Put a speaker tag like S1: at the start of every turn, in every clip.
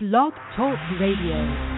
S1: Blog Talk Radio.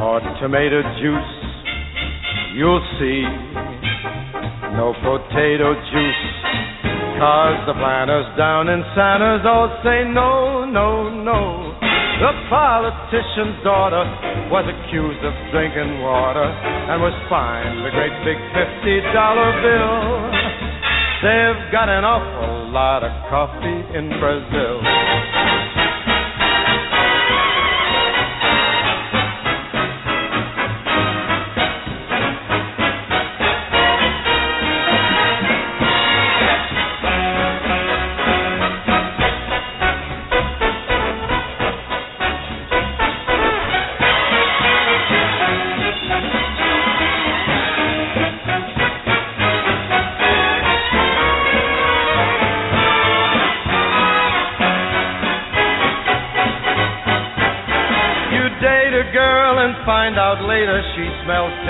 S2: or tomato juice, you'll see no potato juice. Cause the planters down in Santos all say no, no, no. The politician's daughter was accused of drinking water and was fined a great big $50 bill. They've got an awful lot of coffee in Brazil.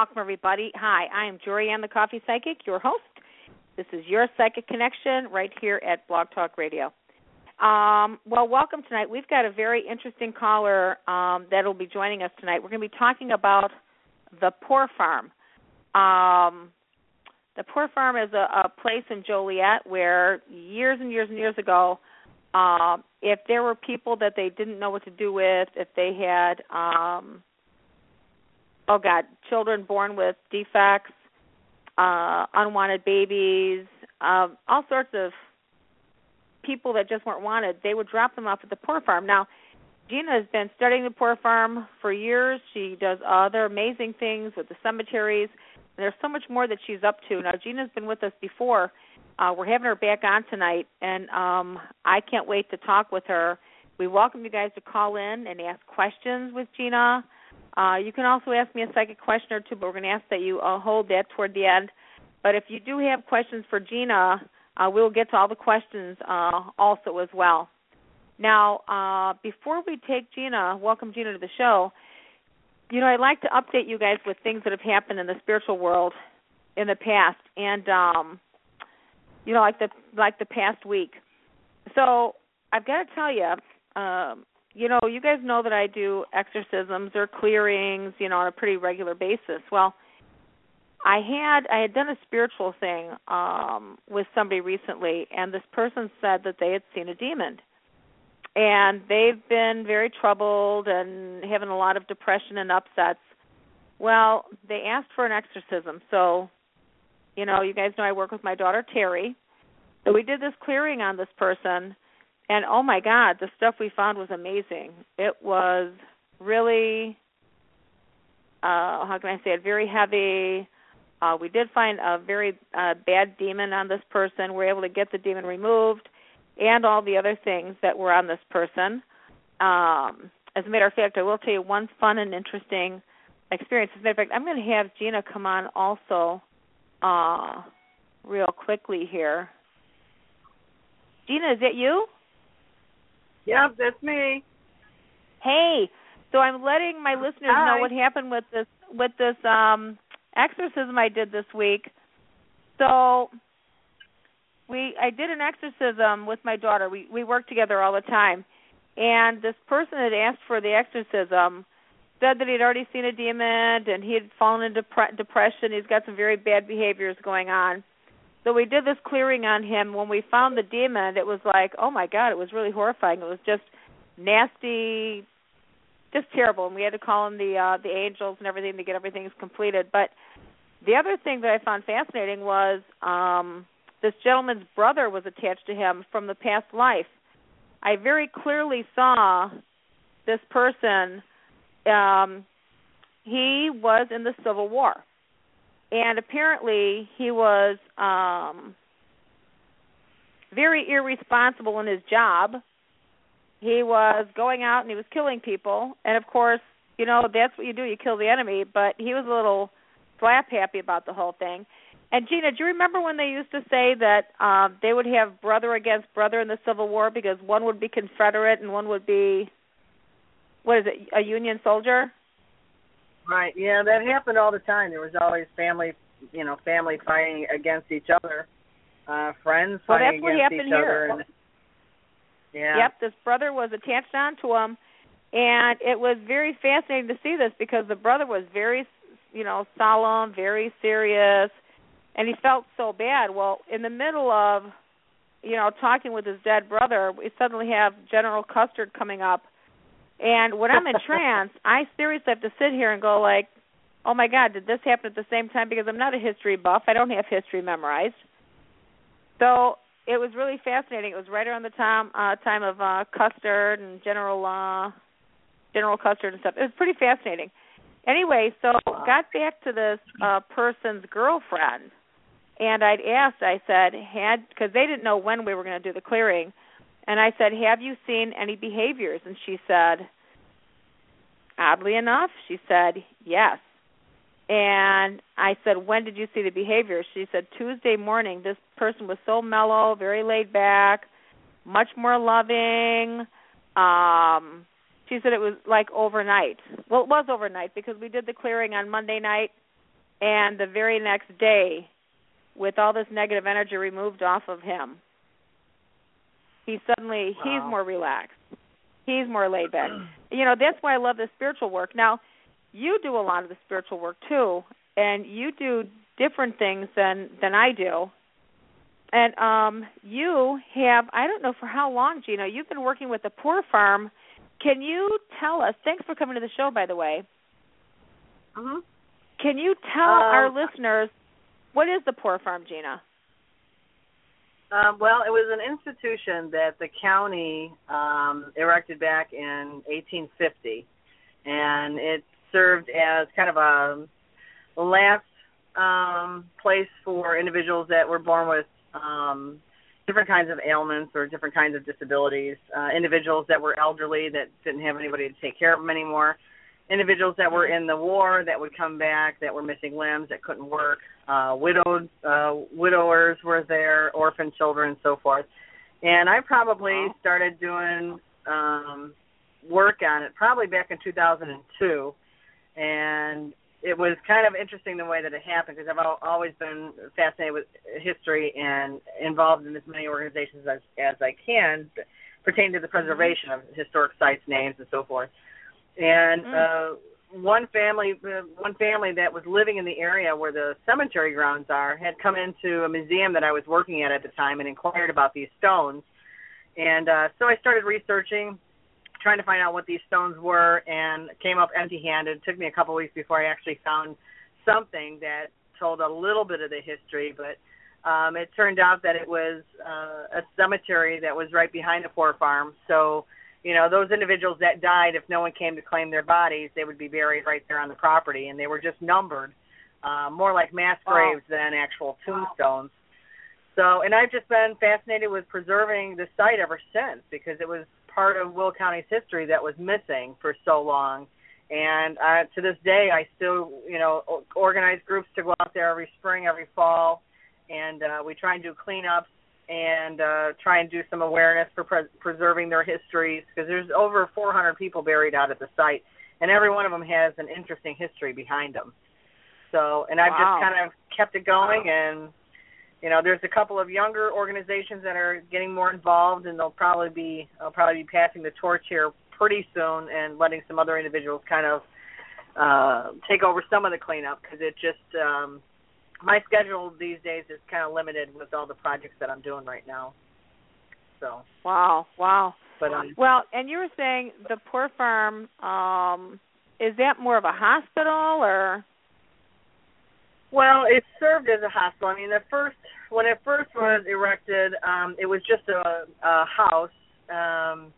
S3: Welcome everybody. Hi, I am Jorianne the Coffee Psychic, your host. This is your Psychic Connection right here at Blog Talk Radio. Um, well, welcome tonight. We've got a very interesting caller um, that will be joining us tonight. We're going to be talking about the Poor Farm. Um, the Poor Farm is a, a place in Joliet where years and years and years ago, um, if there were people that they didn't know what to do with, if they had, um, oh God, children born with defects, uh, unwanted babies, um, all sorts of people that just weren't wanted, they would drop them off at the poor farm. Now, Gina has been studying the poor farm for years. She does other amazing things with the cemeteries. And there's so much more that she's up to. Now, Gina's been with us before. Uh, we're having her back on tonight, and um, I can't wait to talk with her. We welcome you guys to call in and ask questions with Gina. Uh, you can also ask me a psychic question or two, but we're going to ask that you uh, hold that toward the end. But if you do have questions for Gina, uh, we'll get to all the questions uh, also as well. Now, uh, before we take Gina, welcome Gina to the show. You know, I'd like to update you guys with things that have happened in the spiritual world in the past, and um, you know, like the like the past week. So I've got to tell you, um, you know, you guys know that I do exorcisms or clearings, you know, on a pretty regular basis. Well, I had I had done a spiritual thing um with somebody recently and this person said that they had seen a demon. And they've been very troubled and having a lot of depression and upsets. Well, they asked for an exorcism. So, you know, you guys know I work with my daughter Terry. So we did this clearing on this person and oh my god, the stuff we found was amazing. It was really uh how can I say it very heavy. Uh we did find a very uh bad demon on this person. We were able to get the demon removed and all the other things that were on this person. Um as a matter of fact, I will tell you one fun and interesting experience. As a matter of fact, I'm going to have Gina come on also uh real quickly here. Gina, is it you?
S4: Yep, that's me.
S3: Hey, so I'm letting my listeners
S4: Hi.
S3: know what happened with this with this um exorcism I did this week. So we I did an exorcism with my daughter. We we work together all the time. And this person that asked for the exorcism said that he'd already seen a demon and he had fallen into pre- depression. He's got some very bad behaviors going on. So we did this clearing on him. When we found the demon, it was like, oh my god, it was really horrifying. It was just nasty, just terrible. And we had to call in the uh, the angels and everything to get everything completed. But the other thing that I found fascinating was um, this gentleman's brother was attached to him from the past life. I very clearly saw this person. Um, he was in the Civil War, and apparently he was um, very irresponsible in his job. He was going out and he was killing people, and of course, you know that's what you do—you kill the enemy. But he was a little slap happy about the whole thing. And Gina, do you remember when they used to say that um, they would have brother against brother in the Civil War because one would be Confederate and one would be what is it, a Union soldier?
S4: Right. Yeah, that happened all the time. There was always family, you know, family fighting against each other, uh friends
S3: Well,
S4: fighting
S3: that's what
S4: against
S3: happened
S4: each
S3: here.
S4: other. And, yeah.
S3: Yep, this brother was attached onto him, and it was very fascinating to see this because the brother was very, you know, solemn, very serious, and he felt so bad. Well, in the middle of, you know, talking with his dead brother, we suddenly have General Custard coming up, and when I'm in trance, I seriously have to sit here and go like, "Oh my God, did this happen at the same time?" Because I'm not a history buff. I don't have history memorized. So it was really fascinating. It was right around the time uh, time of uh, Custard and General uh, General Custard and stuff. It was pretty fascinating. Anyway, so got back to this uh, person's girlfriend, and I'd asked. I said, had because they didn't know when we were going to do the clearing, and I said, have you seen any behaviors? And she said, oddly enough, she said yes. And I said, when did you see the behavior? She said, Tuesday morning. This person was so mellow, very laid back, much more loving. Um, she said it was like overnight. Well, it was overnight because we did the clearing on Monday night, and the very next day, with all this negative energy removed off of him, he suddenly
S4: Wow.
S3: he's more relaxed. He's more laid back. you know, that's why I love the spiritual work. Now, you do a lot of the spiritual work too, and you do different things than than I do. And um you have I don't know for how long, Gina, you've been working with the Poor Farm. Can you tell us? Thanks for coming to the show, by the way.
S4: Mhm.
S3: Can you tell
S4: Um,
S3: our listeners what is the Poor Farm, Gina?
S4: Um, well, it was an institution that the county um, erected back in 1850, and it served as kind of a last um, place for individuals that were born with um, different kinds of ailments or different kinds of disabilities, uh, individuals that were elderly that didn't have anybody to take care of them anymore, individuals that were in the war that would come back that were missing limbs that couldn't work, uh, widowed uh, widowers were there, orphan children, and so forth. And I probably
S3: Wow.
S4: started doing um, work on it probably back in 2002, and it was kind of interesting the way that it happened because I've al- always been fascinated with history and involved in as many organizations as as I can pertaining to the preservation of historic sites, names, and so forth. And
S3: Mm.
S4: uh, one family, uh, one family that was living in the area where the cemetery grounds are, had come into a museum that I was working at at the time and inquired about these stones. And uh, so I started researching, trying to find out what these stones were, and came up empty-handed. It took me a couple weeks before I actually found something that told a little bit of the history, but um, it turned out that it was uh, a cemetery that was right behind the poor farm. So you know, those individuals that died, if no one came to claim their bodies, they would be buried right there on the property, and they were just numbered, uh, more like mass graves wow. than actual tombstones. So, and I've just been fascinated with preserving the site ever since because it was part of Will County's history that was missing for so long. And uh, to this day, I still, you know, organize groups to go out there every spring, every fall, and uh, we try and do cleanups and uh, try and do some awareness for pre- preserving their histories because there's over 400 people buried out at the site, and every one of them has an interesting history behind them. So, and I've
S3: wow.
S4: just kind of kept it going, and you know, there's a couple of younger organizations that are getting more involved, and they'll probably be I'll probably be passing the torch here pretty soon, and letting some other individuals kind of uh, take over some of the cleanup because it just um, my schedule these days is kind of limited with all the projects that I'm doing right now. So
S3: wow, wow.
S4: But um,
S3: well, and you were saying the poor farm um, is that more of a hospital or?
S4: Well, it served as a hospital. I mean, the first when it first was erected, um, it was just a, a house, um,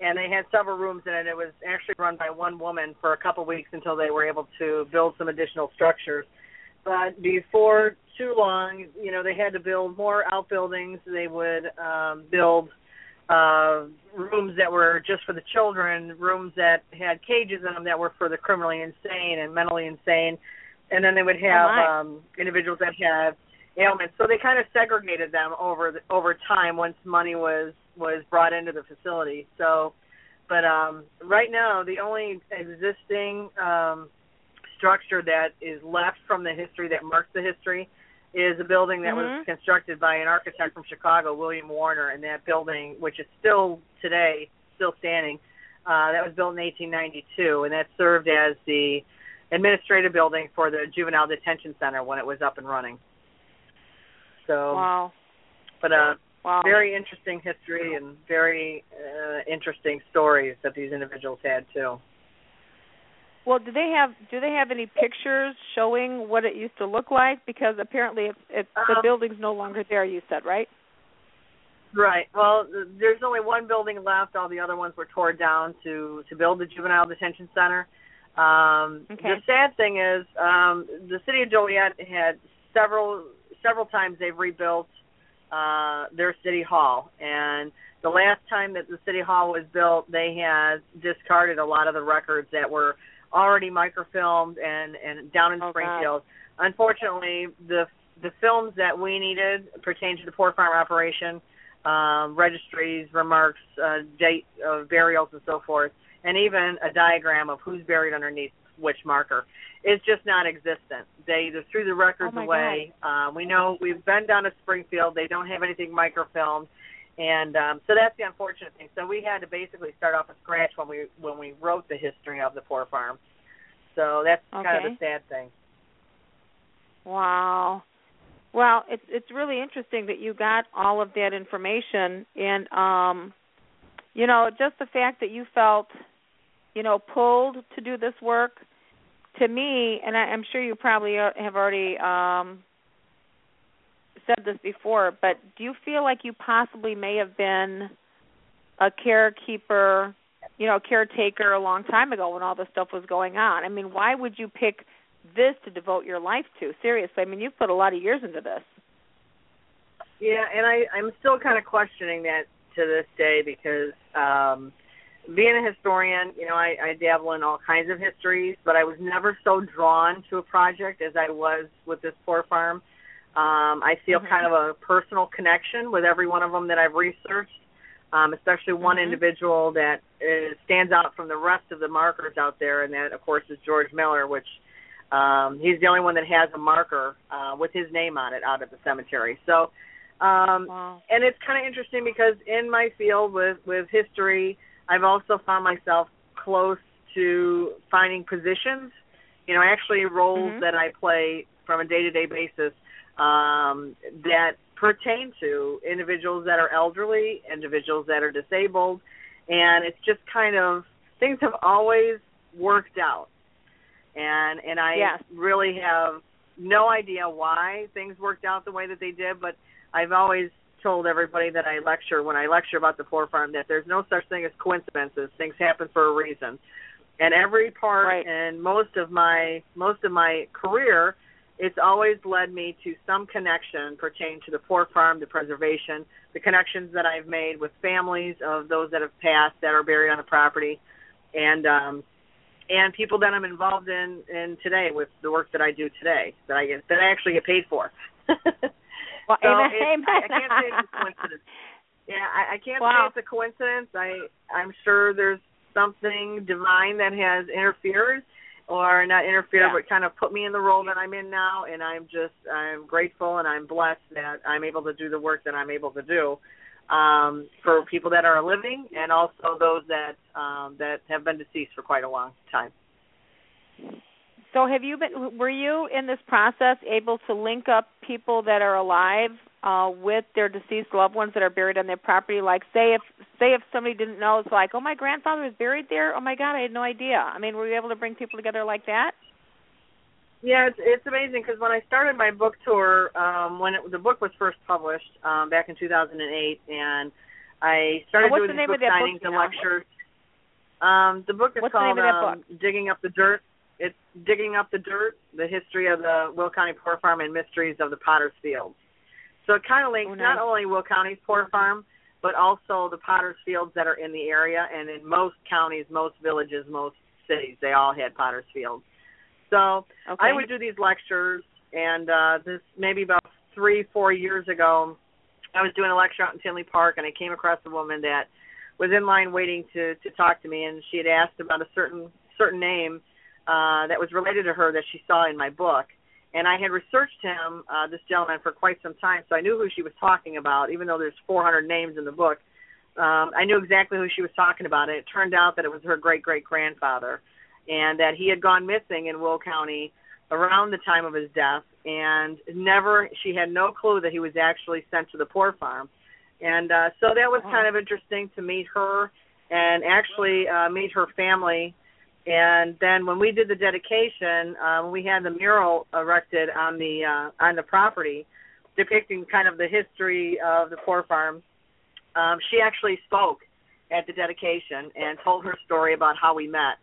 S4: and they had several rooms in it. It was actually run by one woman for a couple of weeks until they were able to build some additional structures. But before too long, you know, they had to build more outbuildings. They would um, build uh, rooms that were just for the children, rooms that had cages in them that were for the criminally insane and mentally insane and then they would have
S3: oh
S4: um, individuals that had ailments. So they kind of segregated them over the, over time once money was was brought into the facility. So, but um, right now the only existing um, structure that is left from the history that marks the history is a building that
S3: mm-hmm.
S4: was constructed by an architect from Chicago, William Warner, and that building, which is still today still standing, uh, that was built in 1892, and that served as the administrative building for the juvenile detention center when it was up and running. So,
S3: wow.
S4: But uh,
S3: wow.
S4: very interesting history and very uh, interesting stories that these individuals had too.
S3: Well, do they have do they have any pictures showing what it used to look like? Because apparently, it's, it's um, the building's no longer there. You said right?
S4: Right. Well, there's only one building left. All the other ones were torn down to to build the juvenile detention center. Um,
S3: okay.
S4: The sad thing is, um, the city of Joliet had several several times they've rebuilt uh, their city hall, and the last time that the city hall was built, they had discarded a lot of the records that were already microfilmed and and down in
S3: oh,
S4: Springfield.
S3: God.
S4: Unfortunately, the the films that we needed pertain to the Poor Farm operation, um, registries, remarks, uh, date of burials, and so forth and even a diagram of who's buried underneath which marker is just not existent. They either threw the records
S3: oh
S4: away. Um, we know we've been down to Springfield. They don't have anything microfilmed, and um, so that's the unfortunate thing. So we had to basically start off from scratch when we when we wrote the history of the poor farm. So that's
S3: okay.
S4: kind of the sad thing.
S3: Wow. Well, it's it's really interesting that you got all of that information, and um, you know, just the fact that you felt you know, pulled to do this work, to me, and I, I'm sure you probably uh, have already um, said this before, but do you feel like you possibly may have been a carekeeper, you know, caretaker a long time ago when all this stuff was going on? I mean, why would you pick this to devote your life to? Seriously, I mean, you've put a lot of years into this.
S4: Yeah, and I I'm still kind of questioning that to this day because um being a historian, you know, I, I dabble in all kinds of histories, but I was never so drawn to a project as I was with this poor farm. Um, I feel
S3: mm-hmm.
S4: kind of a personal connection with every one of them that I've researched, um, especially one
S3: mm-hmm.
S4: individual that is, stands out from the rest of the markers out there, and that, of course, is George Miller, which um, he's the only one that has a marker uh, with his name on it out at the cemetery. So, um,
S3: wow.
S4: and it's kind of interesting because in my field with with history I've also found myself close to finding positions, you know, actually roles
S3: mm-hmm.
S4: that I play from a day-to-day basis um, that pertain to individuals that are elderly, individuals that are disabled, and it's just kind of things have always worked out, and and I
S3: yes.
S4: really have no idea why things worked out the way that they did, but I've always told everybody that I lecture when I lecture about the poor farm that there's no such thing as coincidences. Things happen for a reason. And every part
S3: right.
S4: and most of my most of my career, it's always led me to some connection pertaining to the poor farm, the preservation, the connections that I've made with families of those that have passed that are buried on the property, and um, and people that I'm involved in in today with the work that I do today that I get that I actually get paid for.
S3: well,
S4: so
S3: amen, amen.
S4: I, I can't say it's a coincidence. Yeah, I, I can't
S3: wow.
S4: say it's a coincidence. I I'm sure there's something divine that has interfered or not interfere,
S3: yeah.
S4: but kind of put me in the role that I'm in now and I'm just I'm grateful and I'm blessed that I'm able to do the work that I'm able to do um for people that are living and also those that um that have been deceased for quite a long time.
S3: So have you been were you in this process able to link up people that are alive uh with their deceased loved ones that are buried on their property like say if say if somebody didn't know it's like oh my grandfather was buried there oh my god I had no idea I mean were you able to bring people together like that
S4: Yeah, it's it's amazing because when I started my book tour, um, when it, the book was first published um, back in 2008, and I started
S3: oh, what's
S4: doing
S3: the name
S4: book
S3: of that
S4: signings
S3: book
S4: and lectures. Um, the book is
S3: What's
S4: called
S3: name of that
S4: um, "Digging Up the Dirt." It's "Digging Up the Dirt: The History of the Will County Poor Farm and Mysteries of the Potter's Field." So it kind of links
S3: oh, nice.
S4: not only Will County's poor farm, but also the Potter's Fields that are in the area, and in most counties, most villages, most cities, they all had Potter's Fields. So
S3: okay.
S4: I would do these lectures, and uh, this maybe about three, four years ago, I was doing a lecture out in Tinley Park, and I came across a woman that was in line waiting to to talk to me, and she had asked about a certain certain name uh, that was related to her that she saw in my book. And I had researched him, uh, this gentleman, for quite some time, so I knew who she was talking about, even though there's 400 names in the book. Um, I knew exactly who she was talking about. And it turned out that it was her great great grandfather and that he had gone missing in Will County around the time of his death and never she had no clue that he was actually sent to the poor farm and uh so that was kind of interesting to meet her and actually uh meet her family and then when we did the dedication um we had the mural erected on the uh on the property depicting kind of the history of the poor farm um she actually spoke at the dedication and told her story about how we met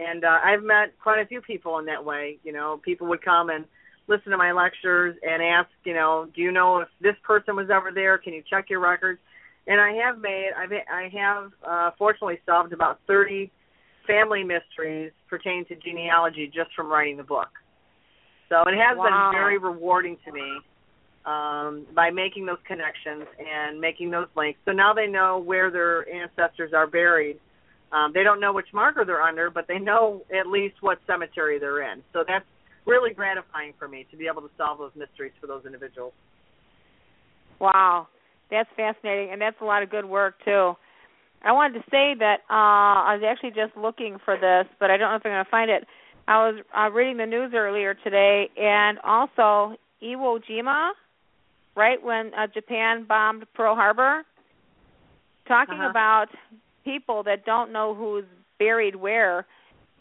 S4: and uh, I've met quite a few people in that way. You know, people would come and listen to my lectures and ask, you know, do you know if this person was ever there? Can you check your records? And I have made, I've, I have uh, fortunately solved about 30 family mysteries pertaining to genealogy just from writing the book. So it has
S3: wow.
S4: been very rewarding to me um, by making those connections and making those links. So now they know where their ancestors are buried um, they don't know which marker they're under, but they know at least what cemetery they're in. So that's really gratifying for me to be able to solve those mysteries for those individuals.
S3: Wow, that's fascinating, and that's a lot of good work too. I wanted to say that uh, I was actually just looking for this, but I don't know if I'm going to find it. I was uh, reading the news earlier today, and also Iwo Jima, right when uh, Japan bombed Pearl Harbor, talking
S4: uh-huh.
S3: about people that don't know who's buried where.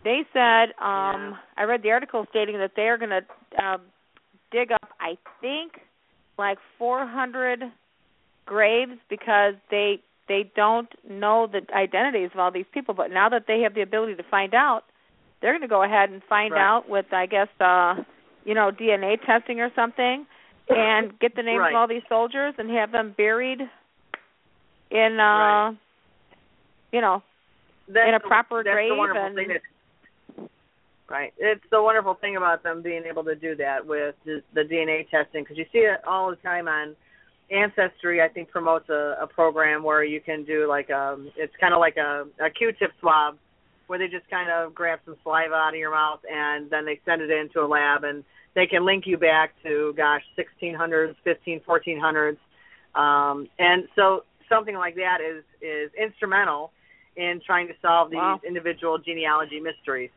S3: They said, um
S4: yeah.
S3: I read the article stating that they are going to uh, dig up, I think, like 400 graves because they they don't know the identities of all these people. But now that they have the ability to find out, they're going to go ahead and find
S4: right.
S3: out with, I guess, uh, you know, DNA testing or something, and get the names
S4: right.
S3: of all these soldiers and have them buried in, uh,
S4: right.
S3: you know,
S4: that's
S3: in a
S4: the,
S3: proper
S4: that's
S3: grave
S4: the
S3: and
S4: right it's the wonderful thing about them being able to do that with the, the dna testing because you see it all the time on ancestry i think promotes a, a program where you can do like um it's kind of like a a q-tip swab where they just kind of grab some saliva out of your mouth and then they send it into a lab and they can link you back to gosh 1600s 15 1400s um and so something like that is is instrumental in trying to solve these
S3: wow.
S4: individual genealogy mysteries.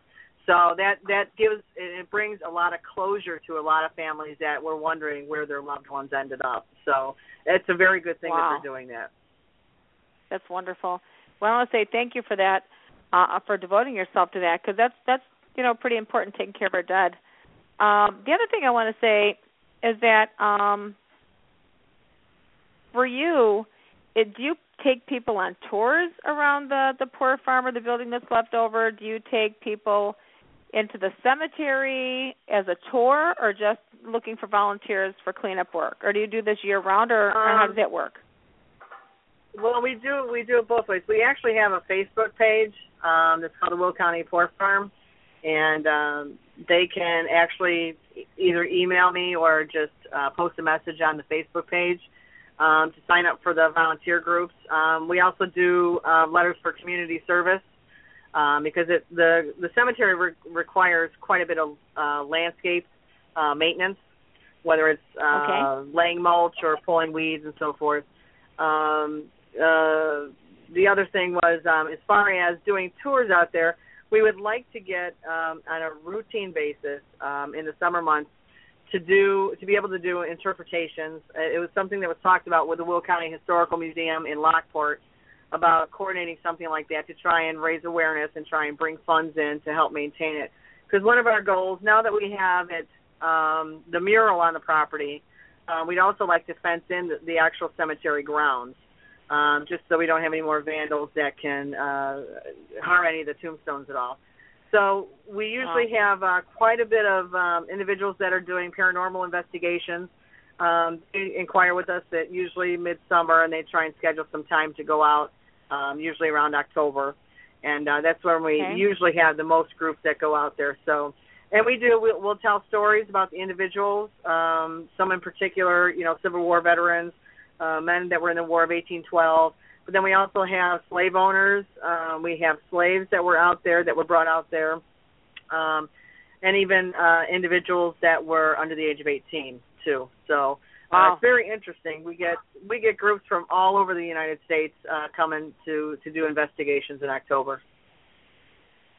S4: So that that gives it brings a lot of closure to a lot of families that were wondering where their loved ones ended up. So it's a very good thing
S3: wow.
S4: that they're doing that.
S3: That's wonderful. Well, I want to say thank you for that, uh, for devoting yourself to that, because that's that's you know pretty important taking care of our dead. Um, the other thing I want to say is that um, for you, it, do you take people on tours around the the poor farm or the building that's left over? Do you take people into the cemetery as a tour, or just looking for volunteers for cleanup work, or do you do this year round, or,
S4: um,
S3: or how does it work?
S4: Well, we do we do it both ways. We actually have a Facebook page um, that's called the Will County Poor Farm, and um, they can actually either email me or just uh, post a message on the Facebook page um, to sign up for the volunteer groups. Um, we also do uh, letters for community service um, because it, the the cemetery re- requires quite a bit of uh, landscape uh, maintenance, whether it's uh,
S3: Okay.
S4: laying mulch or pulling weeds and so forth. Um, uh, the other thing was um, as far as doing tours out there, we would like to get um, on a routine basis um, in the summer months to do to be able to do interpretations. Uh, It was something that was talked about with the Will County Historical Museum in Lockport about coordinating something like that to try and raise awareness and try and bring funds in to help maintain it. Because one of our goals, now that we have it, um, the mural on the property, uh, we'd also like to fence in the, the actual cemetery grounds, um, just so we don't have any more vandals that can uh, harm any of the tombstones at all. So we usually have uh, quite a bit of um, individuals that are doing paranormal investigations. Um, they inquire with us at usually midsummer, and they try and schedule some time to go out, um, usually around October, and uh, that's when we
S3: Okay.
S4: usually have the most groups that go out there. So, and we do we'll, we'll tell stories about the individuals, um, some in particular, you know, Civil War veterans, uh, men that were in the War of 1812. But then we also have slave owners. Um, we have slaves that were out there that were brought out there, um, and even uh, individuals that were under the age of 18 too. So uh, it's very interesting. We get we get groups from all over the United States uh, coming to to do investigations in October.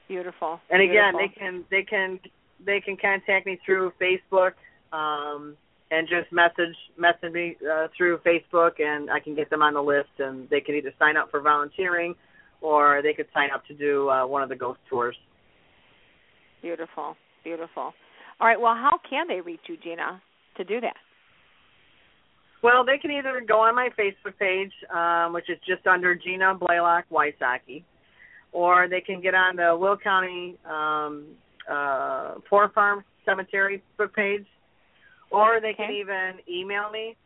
S3: Beautiful.
S4: And again,
S3: Beautiful.
S4: they can they can they can contact me through Facebook um, and just message message me uh, through Facebook, and I can get them on the list, and they can either sign up for volunteering, or they could sign up to do uh, one of the ghost tours.
S3: Beautiful, beautiful. All right. Well, how can they reach you, Gina, to do that?
S4: Well, they can either go on my Facebook page, um, which is just under Gina Blaylock Wysocki, or they can get on the Will County um, uh, Poor Farm Cemetery book page, or they can even email me.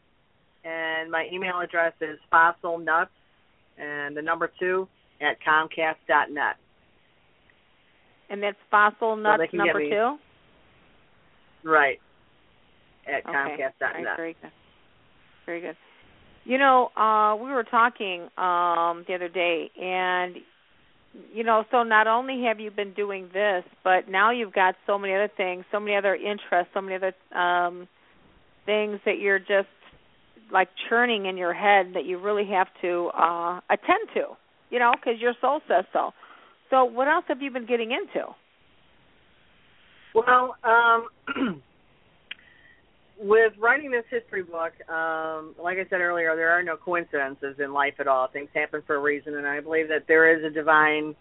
S4: And my email address is fossilnuts and the number two at comcast.net.
S3: And that's fossil nuts
S4: they
S3: number two.
S4: Right. At
S3: Okay. All
S4: comcast.net.
S3: right, very good. You know, uh we were talking um the other day and you know, so not only have you been doing this, but now you've got so many other things, so many other interests, so many other um things that you're just like churning in your head that you really have to uh attend to, you know, cuz your soul says so. So what else have you been getting into?
S4: Well, um, with writing this history book, um, like I said earlier, there are no coincidences in life at all. Things happen for a reason, and I believe that there is a divine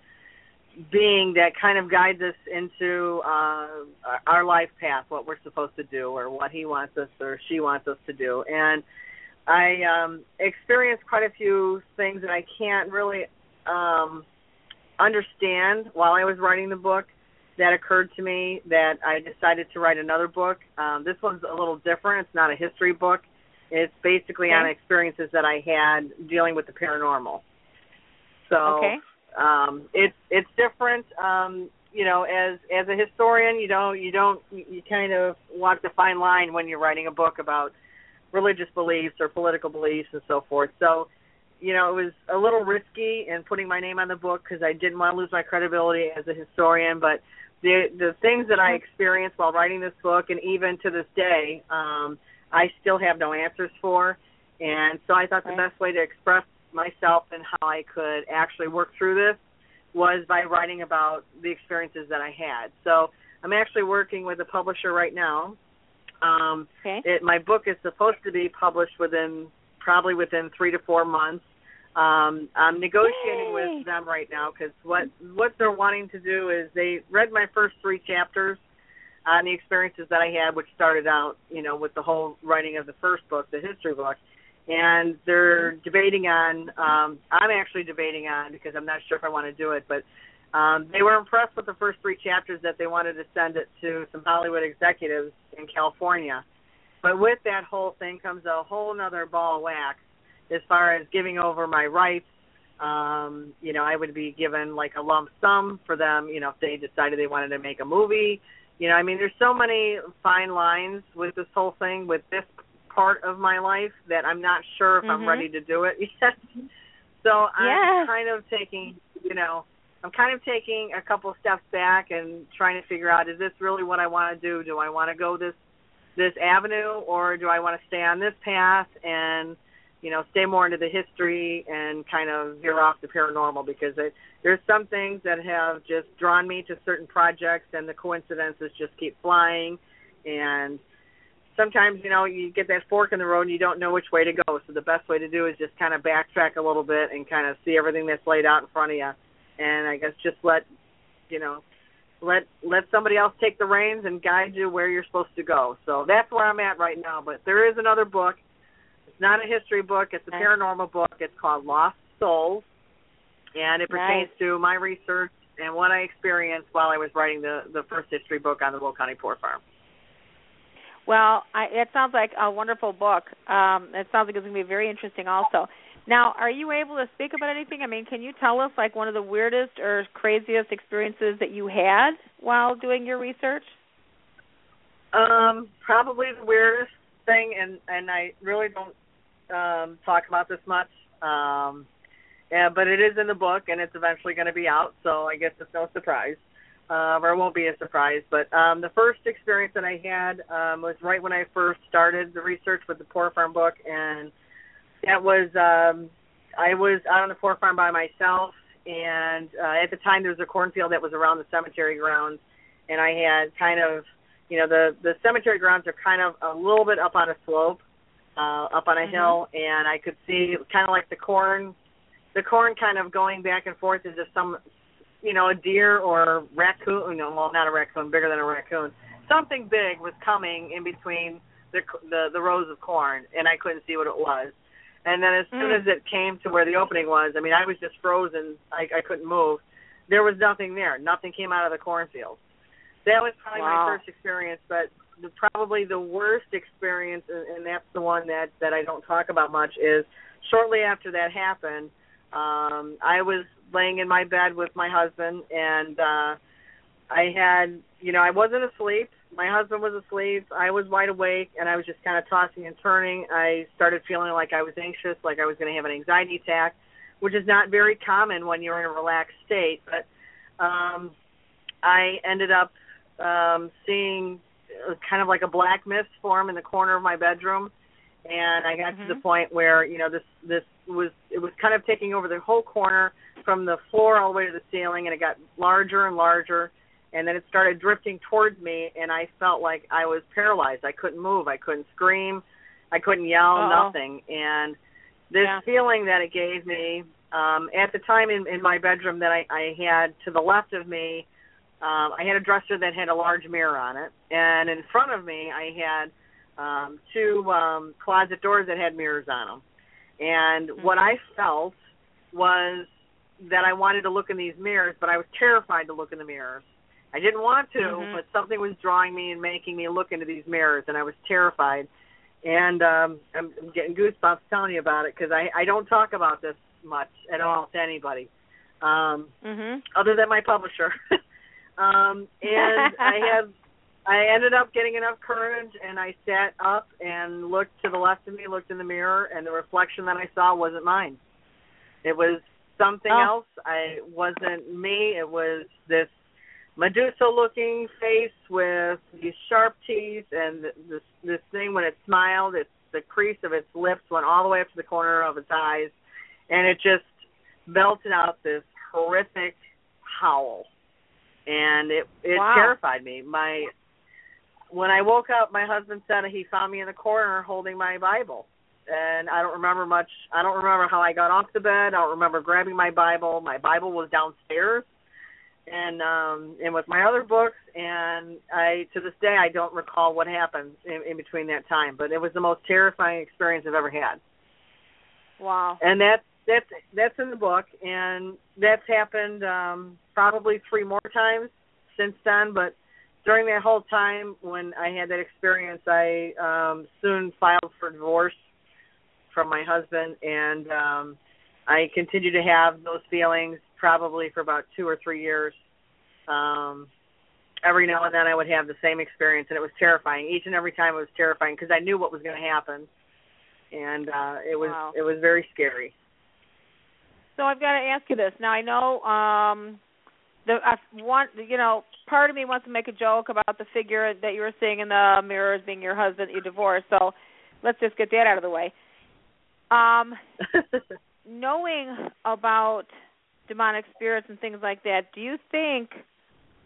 S4: being that kind of guides us into uh, our life path, what we're supposed to do, or what he wants us or she wants us to do. And I um, experienced quite a few things that I can't really um, understand while I was writing the book that occurred to me that I decided to write another book. Um, this one's a little different. It's not a history book. It's basically on experiences that I had dealing with the paranormal. So
S3: Okay.
S4: um, it's it's different. Um, you know, as as a historian, you don't you don't you kind of walk the fine line when you're writing a book about religious beliefs or political beliefs and so forth. So you know, it was a little risky in putting my name on the book because I didn't want to lose my credibility as a historian. But the the things that I experienced while writing this book, and even to this day, um, I still have no answers for. And so I thought the best way to express myself and how I could actually work through this was by writing about the experiences that I had. So I'm actually working with a publisher right now. Um,
S3: Okay.
S4: it, my book is supposed to be published within probably within three to four months. Um, I'm negotiating
S3: Yay.
S4: with them right now because what what they're wanting to do is they read my first three chapters on the experiences that I had, which started out, you know, with the whole writing of the first book, the history book, and they're debating on. Um, I'm actually debating on because I'm not sure if I want to do it, but um, they were impressed with the first three chapters that they wanted to send it to some Hollywood executives in California. But with that whole thing comes a whole other ball of wax as far as giving over my rights. Um, you know, I would be given like a lump sum for them, you know, if they decided they wanted to make a movie. You know, I mean, there's so many fine lines with this whole thing, with this part of my life, that I'm not sure if
S3: mm-hmm.
S4: I'm ready to do it yet. so I'm kind of taking, you know, I'm kind of taking a couple steps back and trying to figure out is this really what I want to do? Do I want to go this this avenue or do I want to stay on this path and you know stay more into the history and kind of veer off the paranormal because it, there's some things that have just drawn me to certain projects and the coincidences just keep flying and sometimes you know you get that fork in the road and you don't know which way to go so the best way to do is just kind of backtrack a little bit and kind of see everything that's laid out in front of you and I guess just let you know let let somebody else take the reins and guide you where you're supposed to go. So that's where I'm at right now. But there is another book. It's not a history book. It's a paranormal book. It's called Lost Souls, and it pertains
S3: nice.
S4: to my research and what I experienced while I was writing the the first history book on the Will County Poor Farm.
S3: Well, I, it sounds like a wonderful book. Um, it sounds like it's going to be very interesting, also. Now, are you able to speak about anything? I mean, can you tell us like one of the weirdest or craziest experiences that you had while doing your research?
S4: Um, probably the weirdest thing, and and I really don't um, talk about this much. Um, yeah, but it is in the book, and it's eventually going to be out, so I guess it's no surprise, uh, or it won't be a surprise. But um, the first experience that I had um, was right when I first started the research with the Poor Farm book, and that was um I was out on the poor farm by myself and uh at the time there was a cornfield that was around the cemetery grounds and I had kind of you know the the cemetery grounds are kind of a little bit up on a slope uh up on a
S3: mm-hmm.
S4: hill and I could see kind of like the corn the corn kind of going back and forth into some you know a deer or raccoon you know well not a raccoon bigger than a raccoon something big was coming in between the the the rows of corn and I couldn't see what it was and then as soon
S3: mm.
S4: as it came to where the opening was, I mean, I was just frozen. I, I couldn't move. There was nothing there. Nothing came out of the cornfield. That was probably
S3: wow.
S4: my first experience, but the, probably the worst experience, and, and that's the one that that I don't talk about much, is shortly after that happened. Um, I was laying in my bed with my husband, and uh, I had, you know, I wasn't asleep my husband was asleep. I was wide awake, and I was just kind of tossing and turning. I started feeling like I was anxious, like I was going to have an anxiety attack, which is not very common when you're in a relaxed state. But um, I ended up um, seeing kind of like a black mist form in the corner of my bedroom, and I got
S3: mm-hmm.
S4: to the point where you know this this was it was kind of taking over the whole corner from the floor all the way to the ceiling, and it got larger and larger and then it started drifting towards me and I felt like I was paralyzed. I couldn't move, I couldn't scream, I couldn't yell,
S3: Uh-oh.
S4: nothing. And this
S3: yeah.
S4: feeling that it gave me, um, at the time in, in my bedroom that I, I had to the left of me, um, I had a dresser that had a large mirror on it, and in front of me I had um, two um, closet doors that had mirrors on them. And
S3: mm-hmm.
S4: what I felt was that I wanted to look in these mirrors, but I was terrified to look in the mirrors. I didn't want to,
S3: mm-hmm.
S4: but something was drawing me and making me look into these mirrors, and I was terrified. And um, I'm, I'm getting goosebumps telling you about it because I, I don't talk about this much at all to anybody, um,
S3: mm-hmm.
S4: other than my publisher. um, and I have I ended up getting enough courage, and I sat up and looked to the left of me, looked in the mirror, and the reflection that I saw wasn't mine. It was something
S3: oh.
S4: else. I wasn't me. It was this Medusa looking face with these sharp teeth and this this thing when it smiled, it's the crease of its lips went all the way up to the corner of its eyes and it just belted out this horrific howl. And it it
S3: wow.
S4: terrified me. My when I woke up my husband said he found me in the corner holding my Bible. And I don't remember much I don't remember how I got off the bed. I don't remember grabbing my Bible. My Bible was downstairs and um and with my other books and I to this day I don't recall what happened in, in between that time, but it was the most terrifying experience I've ever had.
S3: Wow.
S4: And that's that's that's in the book, and that's happened um, probably three more times since then. But during that whole time when I had that experience, I um, soon filed for divorce from my husband, and um, I continued to have those feelings probably for about two or three years. Um, every now and then I would have the same experience, and it was terrifying. Each and every time it was terrifying because I knew what was going to happen, and uh, it was
S3: Wow.
S4: it was very scary.
S3: So I've got to ask you this. Now I know um the I want you know part of me wants to make a joke about the figure that you were seeing in the mirror as being your husband that you divorced. So let's just get that out of the way. Um knowing about demonic spirits and things like that, do you think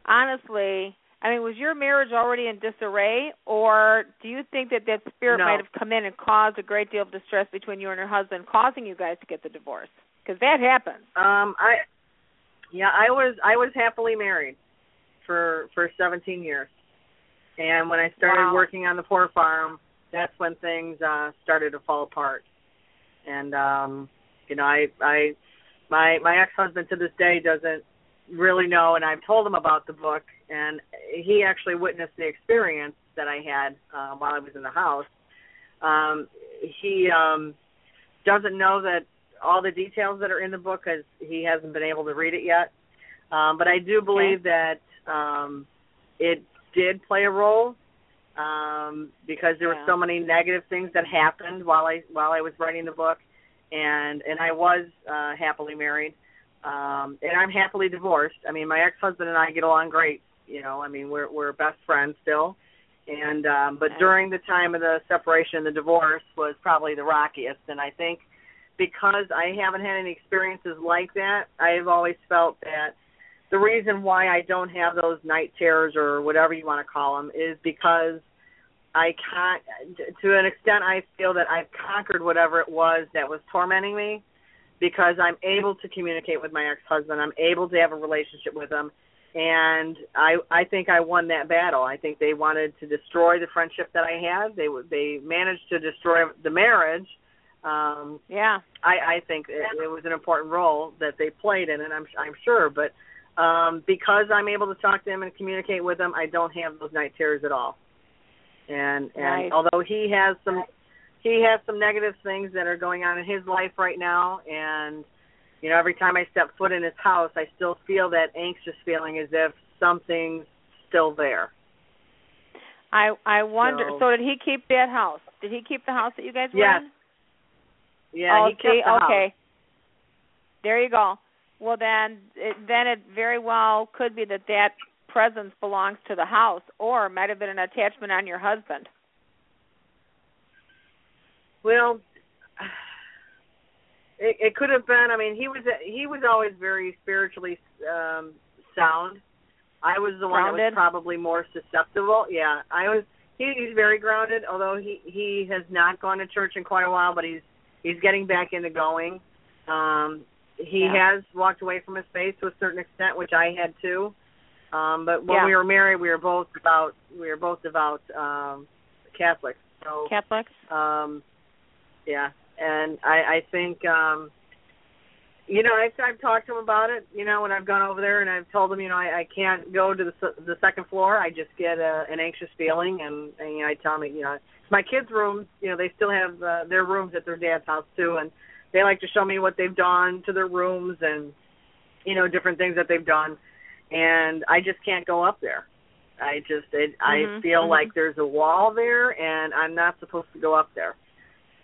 S3: honestly I mean, was your marriage already in disarray, or do you think that that spirit
S4: No.
S3: might have come in and caused a great deal of distress between you and your husband, causing you guys to get the divorce? Because that happens.
S4: Um, I yeah, I was I was happily married for for 17 years, and when I started
S3: Wow.
S4: working on the poor farm, that's when things uh started to fall apart. And um, you know, I I my my ex husband to this day doesn't really know, and I've told him about the book, and he actually witnessed the experience that I had uh, while I was in the house. Um, he um, doesn't know that all the details that are in the book because he hasn't been able to read it yet. Um, but I do believe that um, it did play a role um, because there
S3: Yeah.
S4: were so many negative things that happened while I while I was writing the book, and and I was uh, happily married, um, and I'm happily divorced. I mean, my ex-husband and I get along great. You know, I mean, we're we're best friends still. And um but during the time of the separation, the divorce was probably the rockiest, and I think because I haven't had any experiences like that, I've always felt that the reason why I don't have those night terrors or whatever you want to call them is because I can't, to an extent, I feel that I've conquered whatever it was that was tormenting me because I'm able to communicate with my ex-husband. I'm able to have a relationship with him. And I I think I won that battle. I think they wanted to destroy the friendship that I had. They w- they managed to destroy the marriage. Um,
S3: Yeah.
S4: I, I think it, it was an important role that they played in it. I'm I'm sure, but um, because I'm able to talk to him and communicate with him, I don't have those night terrors at all. And and
S3: Nice.
S4: although he has some he has some negative things that are going on in his life right now, and you know every time I step foot in his house, I still feel that anxious feeling as if something's still there.
S3: I I wonder.
S4: So-
S3: So, did he keep that house? Did he keep the house that you guys were
S4: Yes.
S3: in?
S4: Yeah,
S3: oh,
S4: he kept
S3: see,
S4: the house.
S3: okay. There you go. Well, then, it, then it very well could be that that presence belongs to the house, or might have been an attachment on your husband.
S4: Well, it, it could have been. I mean, he was he was always very spiritually um sound. I was the one that was probably more susceptible. Yeah, I was. He, he's very grounded, although he he has not gone to church in quite a while, but he's he's getting back into going. Um, he
S3: Yeah.
S4: has walked away from his faith to a certain extent, which I had too. Um, but when
S3: Yeah.
S4: we were married, we were both devout. We were both devout um, Catholics. So
S3: Catholics?
S4: um, yeah, and I, I think, um, you know, I've, I've talked to him about it. You know, when I've gone over there and I've told him, you know, I, I can't go to the s- the second floor. I just get a, an anxious feeling, and, and you know, I tell him, you know, my kids' rooms, you know, they still have uh, their rooms at their dad's house too, and they like to show me what they've done to their rooms and, you know, different things that they've done, and I just can't go up there. I just, it, I
S3: Mhm,
S4: feel
S3: mhm.
S4: like there's a wall there, and I'm not supposed to go up there.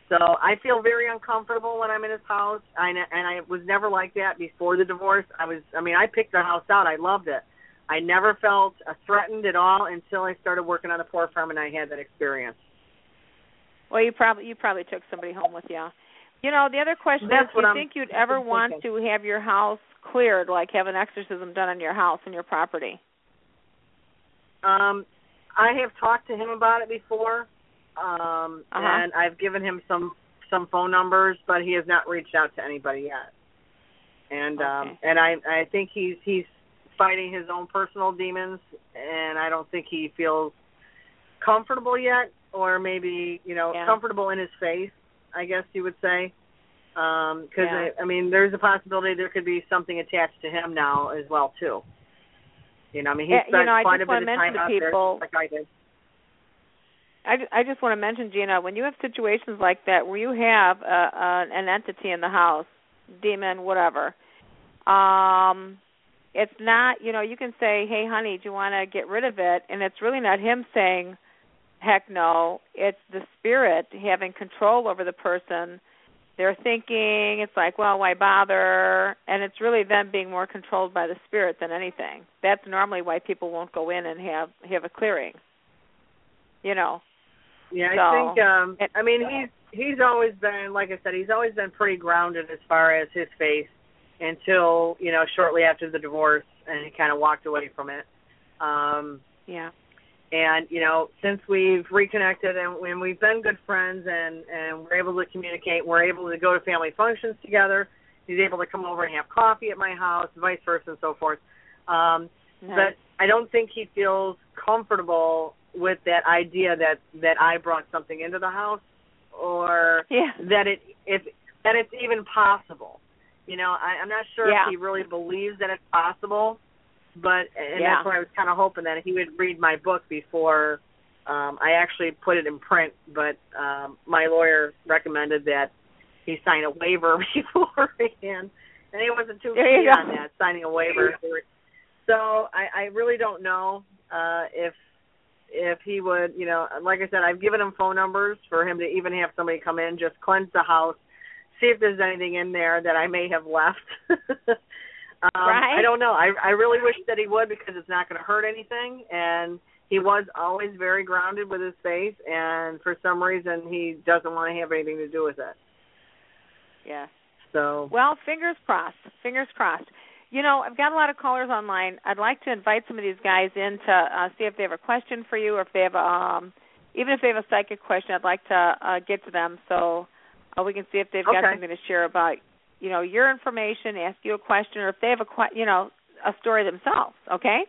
S4: So I feel very uncomfortable when I'm in his house, I, and I was never like that before the divorce. I was, I mean, I picked the house out. I loved it. I never felt uh, threatened at all until I started working on the poor farm and I had that experience.
S3: Well, you probably you probably took somebody home with you. You know, the other question
S4: That's
S3: is, do you
S4: I'm
S3: think you'd ever
S4: thinking.
S3: want to have your house cleared, like have an exorcism done on your house and your property?
S4: Um, I have talked to him about it before, um,
S3: Uh-huh.
S4: and I've given him some some phone numbers, but he has not reached out to anybody yet. And um, and I I think he's he's fighting his own personal demons, and I don't think he feels comfortable yet, or maybe you know
S3: Yeah.
S4: comfortable in his faith. I guess you would say. Um, because
S3: Yeah.
S4: I, I mean, there's a possibility there could be something attached to him now as well too. You know, I mean, he
S3: Yeah, you
S4: spent
S3: know, I
S4: quite
S3: just
S4: a bit of time out
S3: people-
S4: there, like I did.
S3: I, I just want to mention, Gina, when you have situations like that where you have a, a, an entity in the house, demon, whatever, um, it's not, you know, you can say, hey, honey, do you want to get rid of it? And it's really not him saying, heck no. It's the spirit having control over the person. They're thinking, it's like, well, why bother? And it's really them being more controlled by the spirit than anything. That's normally why people won't go in and have have a clearing. You know.
S4: Yeah, I
S3: So-
S4: think. um I mean, he's he's always been, like I said, he's always been pretty grounded as far as his faith until you know shortly after the divorce, and he kind of walked away from it. Um
S3: Yeah.
S4: and you know since we've reconnected and when we've been good friends and and we're able to communicate we're able to go to family functions together he's able to come over and have coffee at my house vice versa and so forth um but i don't think he feels comfortable with that idea that that i brought something into the house or
S3: yeah.
S4: that it if that it's even possible you know i i'm not sure
S3: Yeah.
S4: if he really believes that it's possible but and
S3: Yeah.
S4: that's why I was kind of hoping that he would read my book before um I actually put it in print. But um my lawyer recommended that he sign a waiver beforehand, and he wasn't too keen on that signing a waiver. So I I really don't know uh if if he would you know like I said I've given him phone numbers for him to even have somebody come in just cleanse the house see if there's anything in there that I may have left. um,
S3: Right.
S4: I don't know. I I really wish that he would because it's not going to hurt anything. And he was always very grounded with his faith, and for some reason he doesn't want to have anything to do with it.
S3: Yeah.
S4: So
S3: Well, fingers crossed. Fingers crossed. You know, I've got a lot of callers online. I'd like to invite some of these guys in to uh, see if they have a question for you, or if they have a, um, even if they have a psychic question. I'd like to uh, get to them so uh, we can see if they've got
S4: Okay.
S3: something to share about, you know, your information, ask you a question, or if they have a, que- you know, a story themselves. Okay.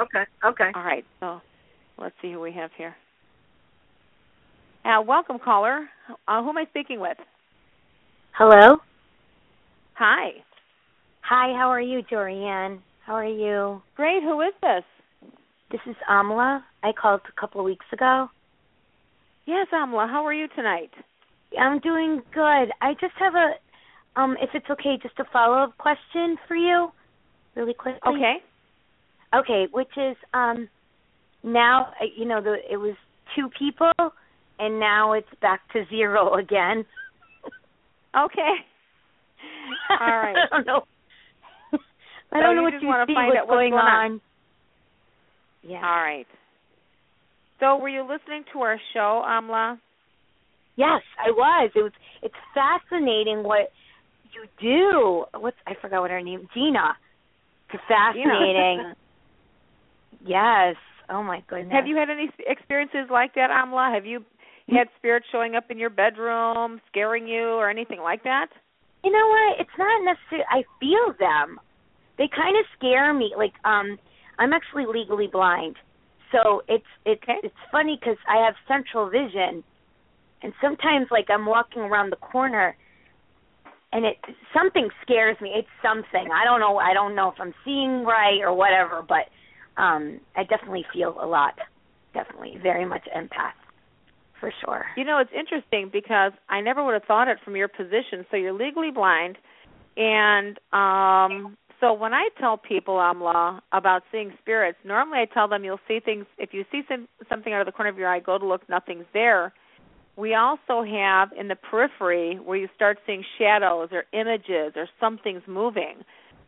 S4: okay, okay.
S3: All right. So let's see who we have here. Uh, welcome, caller. Uh, who am I speaking with?
S5: Hello.
S3: Hi.
S5: Hi, how are you, Jorianne? How are you?
S3: Great. Who is this?
S5: This is Amla. I called a couple of weeks ago.
S3: Yes, Amla. How are you tonight?
S5: I'm doing good. I just have a um if it's okay, just a follow-up question for you really quickly.
S3: Okay.
S5: Okay, which is um now uh, you know the it was two people and now it's back to zero again.
S3: Okay. All right.
S5: I don't know. I don't know what you see
S3: find
S5: what's
S3: out what's
S5: going
S3: going on.
S5: on. Yeah.
S3: All right. So, were you listening to our show, Amla?
S5: Yes, I was. It was. It's fascinating what you do. What's I forgot what her name. Gina. It's fascinating. yes. Oh my goodness.
S3: Have you had any experiences like that, Amla? Have you had mm-hmm. spirits showing up in your bedroom, scaring you, or anything like that?
S5: You know what? It's not necessarily. I feel them. They kind of scare me. Like um, I'm actually legally blind, so it's it's
S3: Okay.
S5: it's funny because I have central vision, and sometimes like I'm walking around the corner, and it something scares me. It's something I don't know. I don't know if I'm seeing right or whatever, but um, I definitely feel a lot. Definitely, very much empath, for sure.
S3: You know, it's interesting because I never would have thought it from your position. So you're legally blind, and um, so when I tell people um, Amla about seeing spirits, normally I tell them you'll see things. If you see some, something out of the corner of your eye, go to look, nothing's there. We also have in the periphery where you start seeing shadows or images or something's moving.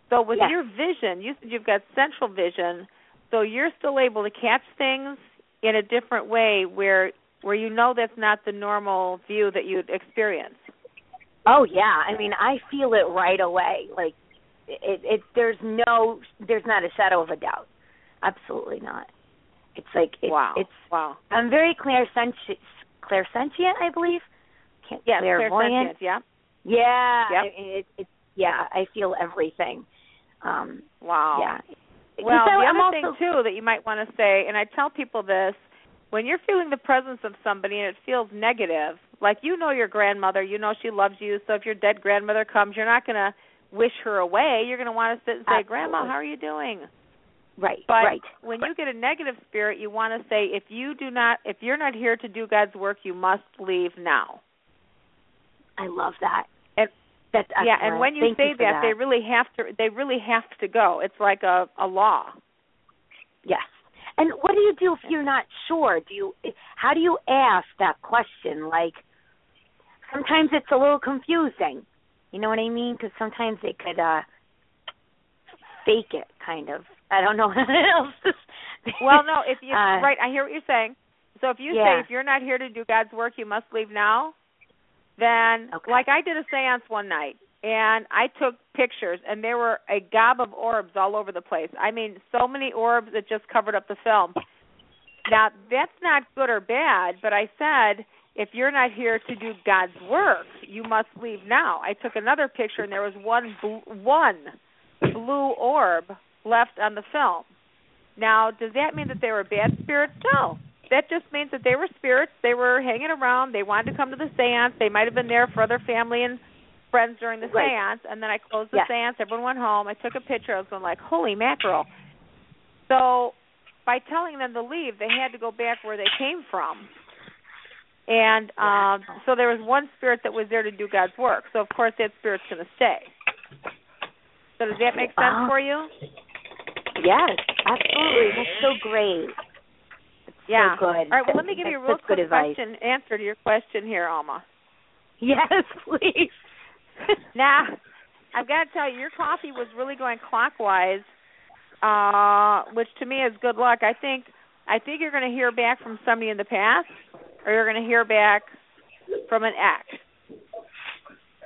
S3: So with your vision, you said you've got central vision, so you're still able to catch things in a different way where where you know that's not the normal view that you'd experience.
S5: Oh yeah, I mean I feel it right away. Like it, it there's no there's not a shadow of a doubt. Absolutely not. It's like it,
S3: wow.
S5: it's
S3: wow.
S5: I'm very clairsentient clairsentient, I believe. Can't
S3: Yeah,
S5: clairvoyant.
S3: yeah.
S5: Yeah.
S3: Yep.
S5: I- It, it, yeah, I feel everything. Um
S3: Wow.
S5: yeah.
S3: Well,
S5: So
S3: the
S5: I'm
S3: other
S5: also,
S3: thing too that you might want to say, and I tell people this, when you're feeling the presence of somebody and it feels negative, Like you know your grandmother, you know she loves you. So if your dead grandmother comes, you're not going to wish her away. You're going to want to sit and say,
S5: Absolutely.
S3: "Grandma, how are you doing?"
S5: Right.
S3: But
S5: right.
S3: when you get a negative spirit, you want to say, "If you do not, if you're not here to do God's work, you must leave now."
S5: I love that.
S3: And-
S5: That's
S3: yeah, and when you
S5: Thank
S3: say
S5: for that,
S3: they really have to. They really have to go. It's like a a law.
S5: Yes. And what do you do if you're not sure? Do you how do you ask that question? Like sometimes it's a little confusing. You know what I mean? Because sometimes they could uh fake it, kind of. I don't know what else. to-
S3: Well, no, if you
S5: Uh,
S3: right, I hear what you're saying. So if you
S5: Yeah.
S3: say if you're not here to do God's work, you must leave now, then
S5: Okay.
S3: like I did a séance one night and I took pictures and there were a gob of orbs all over the place. I mean, so many orbs that just covered up the film. Now, that's not good or bad, but I said if you're not here to do God's work, you must leave now. I took another picture and there was one bl- one blue orb left on the film. Now, does that mean that they were bad spirits? No. That just means that they were spirits. They were hanging around. They wanted to come to the seance. They might have been there for other family and friends during the
S5: Right.
S3: seance. And then I closed the
S5: Yes.
S3: seance. Everyone went home. I took a picture. I was going like, holy mackerel. So by telling them to leave, they had to go back where they came from. And um, so there was one spirit that was there to do God's work. So of course that spirit's going to stay. So does that make sense
S5: Uh-huh.
S3: for you?
S5: yes, absolutely. That's so great.
S3: Yeah.
S5: So.
S3: All right. Well, let me give you a real quick
S5: advice.
S3: question answer to your question here, Alma.
S5: Yes, please.
S3: Now, I've got to tell you, your coffee was really going clockwise, uh, which to me is good luck. I think I think you're going to hear back from somebody in the past, or you're going to hear back from an ex.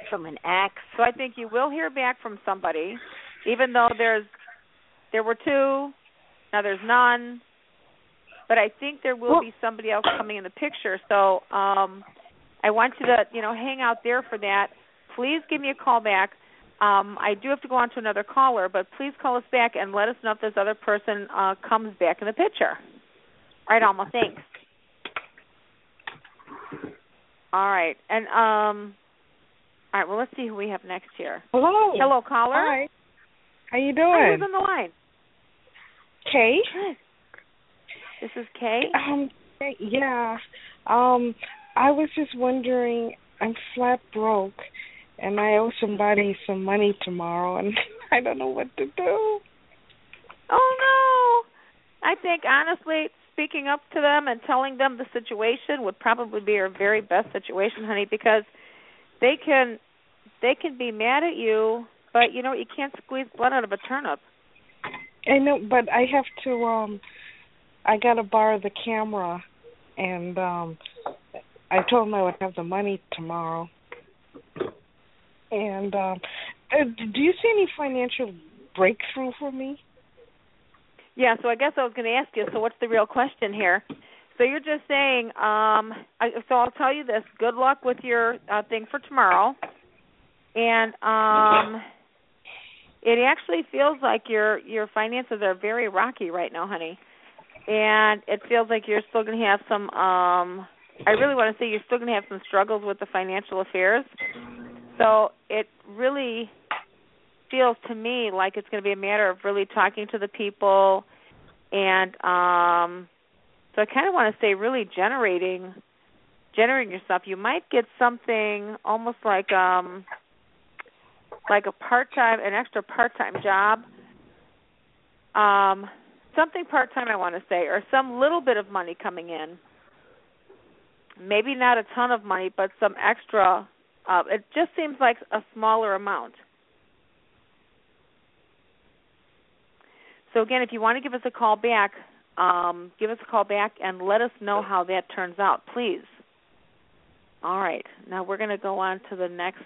S5: From an ex.
S3: So I think you will hear back from somebody, even though there's there were two, now there's none. But I think there will be somebody else coming in the picture. So um I want you to, you know, hang out there for that. Please give me a call back. Um, I do have to go on to another caller, but please call us back and let us know if this other person uh, comes back in the picture. All right, Alma, thanks. All right, and um, all right. Well, let's see who we have next here.
S6: Hello.
S3: Hello, caller.
S6: Hi. How you
S3: Hi,
S6: doing?
S3: who's on the line?
S6: Kay.
S3: This is Kay.
S6: Um. Yeah. Um. I was just wondering. I'm flat broke, and I owe somebody some money tomorrow, and I don't know what to do.
S3: Oh no! I think honestly, speaking up to them and telling them the situation would probably be your very best situation, honey, because they can they can be mad at you, but you know you can't squeeze blood out of a turnip.
S6: I know, but I have to. Um. I gotta borrow the camera, and um. I told him I would have the money tomorrow. And um, uh, do you see any financial breakthrough for me?
S3: Yeah, so I guess I was going to ask you. So what's the real question here? So you're just saying. Um, I, so I'll tell you this. Good luck with your uh, thing for tomorrow. And um, it actually feels like your your finances are very rocky right now, honey. And it feels like you're still going to have some. Um, I really want to say you're still going to have some struggles with the financial affairs. So it really feels to me like it's going to be a matter of really talking to the people and um so I kind of want to say really generating generating yourself. You might get something almost like um like a part-time an extra part-time job. Um something part-time I want to say or some little bit of money coming in. Maybe not a ton of money, but some extra uh it just seems like a smaller amount. So again, if you want to give us a call back, um, give us a call back and let us know how that turns out, please. All right. Now we're going to go on to the next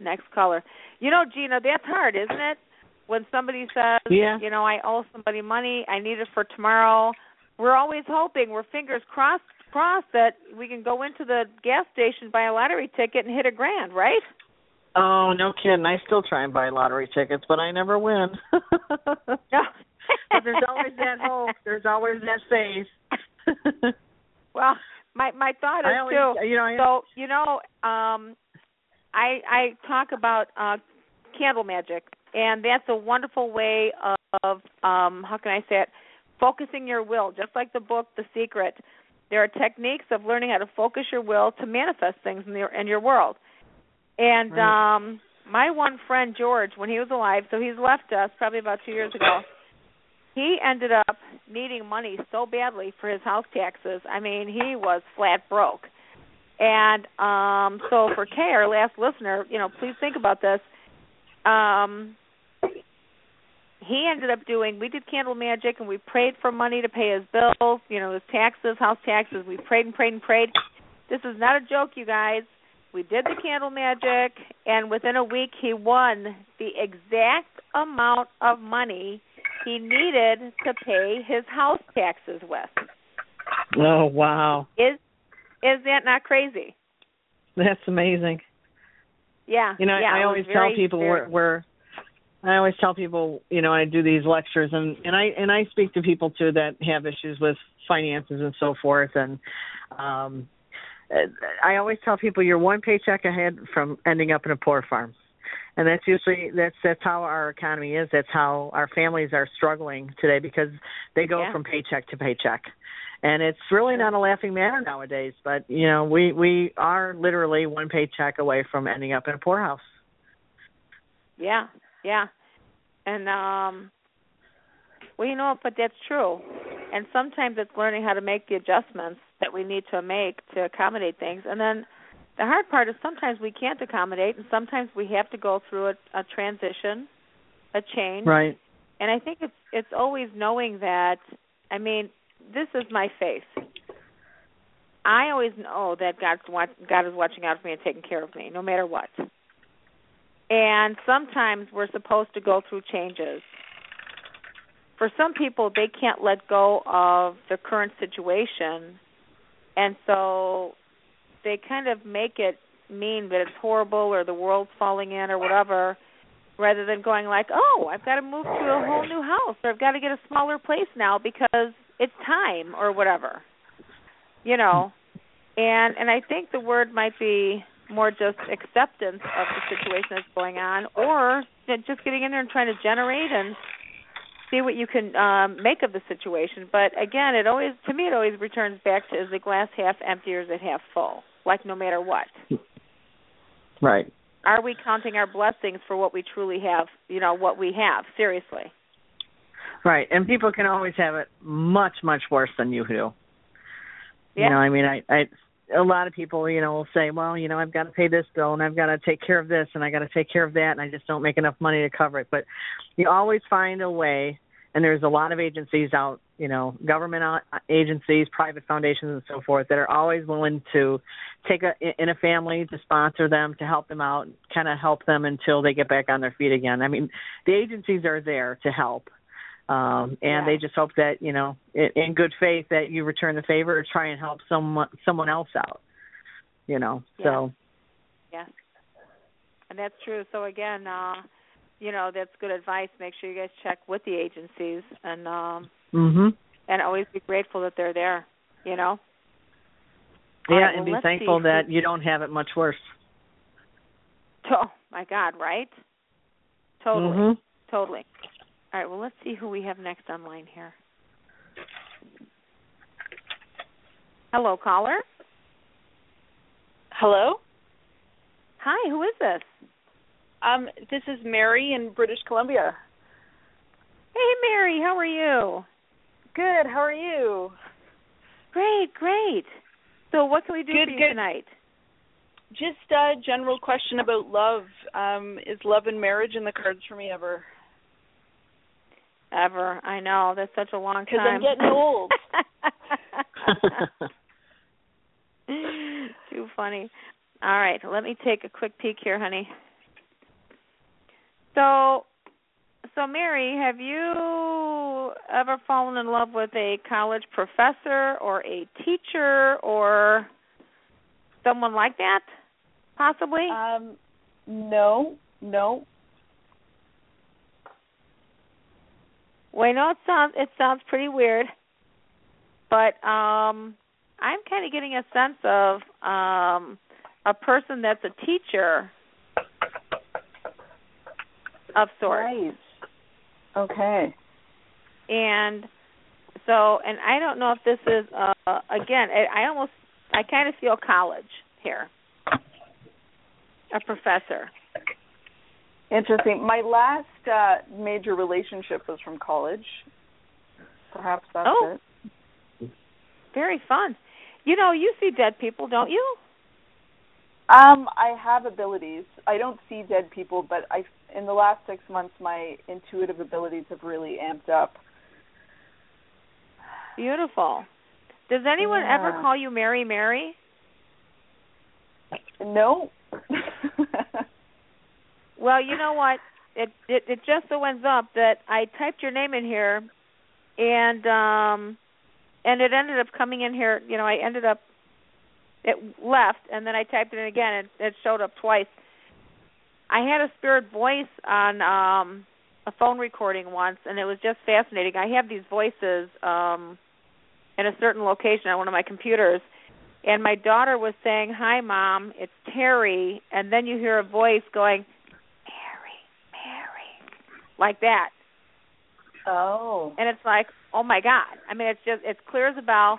S3: next caller. You know, Gina, that's hard, isn't it? When somebody says,
S7: Yeah.
S3: you know, I owe somebody money, I need it for tomorrow. We're always hoping, we're fingers crossed crossed that we can go into the gas station, buy a lottery ticket and hit a grand, right?
S7: Oh, no kidding. I still try and buy lottery tickets, but I never win. But there's always that hope. There's always that faith.
S3: Well, my my thought is
S4: always,
S3: too.
S4: you know, I,
S3: So you know, um, I I talk about uh, candle magic, and that's a wonderful way of um, how can I say it? Focusing your will, just like the book The Secret. There are techniques of learning how to focus your will to manifest things in your in your world. And
S4: Right.
S3: um my one friend George, when he was alive, so he's left us probably about two years ago. He ended up needing money so badly for his house taxes. I mean, he was flat broke. And um so for Kay, our last listener, you know, please think about this. Um he ended up doing we did candle magic and we prayed for money to pay his bills, you know, his taxes, house taxes. We prayed and prayed and prayed. This is not a joke, you guys. We did the candle magic and within a week he won the exact amount of money he needed to pay his house taxes with.
S4: oh wow,
S3: Is is that not crazy?
S4: that's amazing.
S3: Yeah.
S4: You know,
S3: yeah,
S4: I always tell people where, where I always tell people, you know, I do these lectures and and I and I speak to people too that have issues with finances and so forth and um I always tell people you're one paycheck ahead from ending up in a poor farm. And that's usually that's that's how our economy is. That's how our families are struggling today because they go
S3: Yeah.
S4: from paycheck to paycheck. And it's really not a laughing matter nowadays, but you know, we we are literally one paycheck away from ending up in a poorhouse.
S3: Yeah, yeah. And um well you know, but that's true. And sometimes it's learning how to make the adjustments that we need to make to accommodate things. And then the hard part is sometimes we can't accommodate and sometimes we have to go through a, a transition, a change.
S4: Right.
S3: And I think it's it's always knowing that I mean, this is my faith. I always know that God's watch, God is watching out for me and taking care of me, no matter what. And sometimes we're supposed to go through changes. For some people, they can't let go of the current situation, and so they kind of make it mean that it's horrible or the world's falling in or whatever, rather than going like, "Oh, I've got to move to a whole new house, or I've got to get a smaller place now because it's time or whatever." You know. And and I think the word might be more just acceptance of the situation that's going on or just getting in there and trying to generate and see what you can um make of the situation. But again, it always to me it always returns back to is the glass half empty or is it half full? Like no matter what.
S4: Right.
S3: Are we counting our blessings for what we truly have, you know, what we have? Seriously.
S4: Right. And people can always have it much, much worse than you do.
S3: Yeah.
S4: You know, I mean, I, I, a lot of people, you know, will say, well, you know, I've got to pay this bill and I've got to take care of this and I got to take care of that and I just don't make enough money to cover it. But you always find a way, and there's a lot of agencies out, you know, government uh, agencies, private foundations, and so forth that are always willing to take a in a family to sponsor them to help them out, kind of help them until they get back on their feet again. I mean, the agencies are there to help um and
S3: Yeah.
S4: they just hope that you know in, in good faith that you return the favor or try and help someone someone else out you know so
S3: Yeah. And that's true. So again, uh you know, that's good advice. Make sure you guys check with the agencies and um
S4: mhm
S3: and always be grateful that they're there, you know?
S4: Yeah
S3: right,
S4: and
S3: well,
S4: be thankful
S3: see.
S4: that you don't have it much worse
S3: Oh my God, right? Totally.
S4: mhm
S3: Totally. All right, well let's see who we have next online here. Hello, caller.
S8: Hello.
S3: Hi, who is this?
S8: Um, this is Mary in British Columbia.
S3: Hey Mary, how are you?
S8: Good. How are you?
S3: Great, great. So what can we do
S8: Good,
S3: for you
S8: good.
S3: tonight?
S8: Just a general question about love. Um, is love and marriage in the cards for me ever?
S3: Ever. I know. That's such a long time.
S8: Because I'm getting old.
S3: Too funny. All right, let me take a quick peek here, honey. So, so Mary, have you ever fallen in love with a college professor or a teacher or someone like that? Possibly.
S8: Um, no, no.
S3: Well, I know it sounds it sounds pretty weird, but um, I'm kind of getting a sense of um a person that's a teacher of sorts.
S8: Right. Okay.
S3: And so, and I don't know if this is uh again. I, I almost, I kind of feel college here. A professor.
S8: Interesting. My last uh major relationship was from college. Perhaps that's
S3: Oh.
S8: it.
S3: Very fun. You know, you see dead people, don't you?
S8: Um, I have abilities. I don't see dead people, but I in the last six months my intuitive abilities have really amped up.
S3: Beautiful. Does anyone ever call you Mary Mary?
S8: No.
S3: Well, you know what? It it it just so ends up that I typed your name in here, and um, and it ended up coming in here. You know, I ended up it left, and then I typed it in again, and it showed up twice. I had a spirit voice on um a phone recording once, and it was just fascinating. I have these voices um in a certain location on one of my computers. And my daughter was saying, "Hi, mom, it's Terry," and then you hear a voice going, Mary, Mary, like that.
S8: oh.
S3: And it's like, oh my God. I mean, it's just, it's clear as a bell.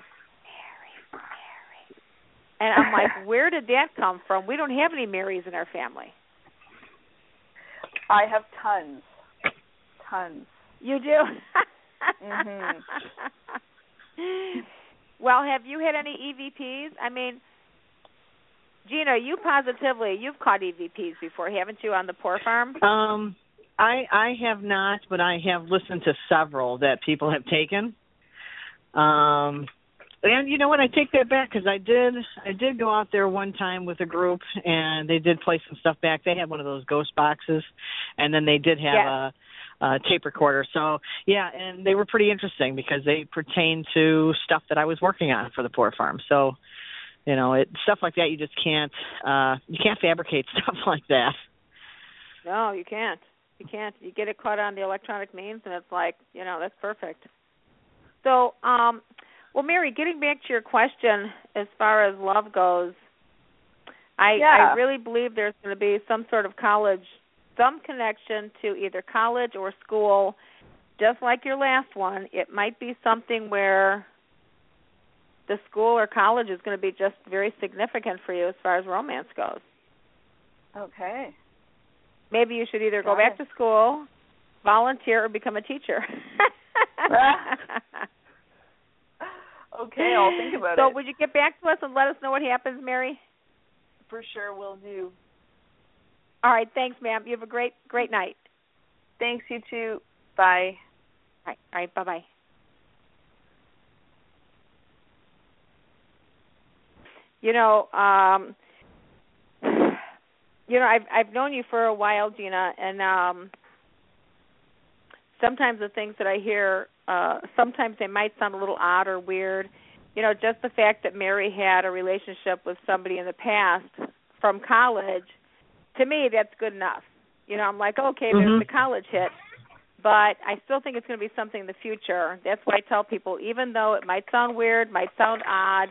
S3: Mary, Mary. And I'm like, where did that come from? We don't have any Marys in our family.
S8: I have tons. Tons.
S3: You do?
S8: Mhm.
S3: well, have you had any EVPs? I mean, Gina, you positively, you've caught EVPs before, haven't you, on the poor farm?
S7: Um, I I have not, but I have listened to several that people have taken. Um, and you know what? I take that back because I did I did go out there one time with a group and they did play some stuff back. They had one of those ghost boxes, and then they did have
S3: Yes.
S7: a, a tape recorder. So yeah, and they were pretty interesting because they pertain to stuff that I was working on for the poor farm. So you know, it stuff like that you just can't uh you can't fabricate stuff like that.
S3: No, you can't. You can't. You get it caught on the electronic means, and it's like, you know, that's perfect. So, um, well, Mary, getting back to your question as far as love goes, I
S8: Yeah.
S3: I really believe there's going to be some sort of college, some connection to either college or school, just like your last one. It might be something where the school or college is going to be just very significant for you as far as romance goes.
S8: Okay.
S3: Maybe you should either go back
S8: it.
S3: to school, volunteer, or become a teacher.
S8: Okay, I'll think about
S3: so
S8: it.
S3: So would you get back to us and let us know what happens, Mary?
S8: For sure we'll do.
S3: All right, thanks, ma'am. You have a great great night.
S8: Thanks you too. Bye.
S3: All right, all right, bye bye. You know, um you know, I've I've known you for a while, Gina, and um sometimes the things that I hear uh sometimes they might sound a little odd or weird. You know, just the fact that Mary had a relationship with somebody in the past from college, to me that's good enough. You know, I'm like, okay,
S7: Mhm.
S3: there's the college hit, but I still think it's going to be something in the future. That's why I tell people, even though it might sound weird, might sound odd,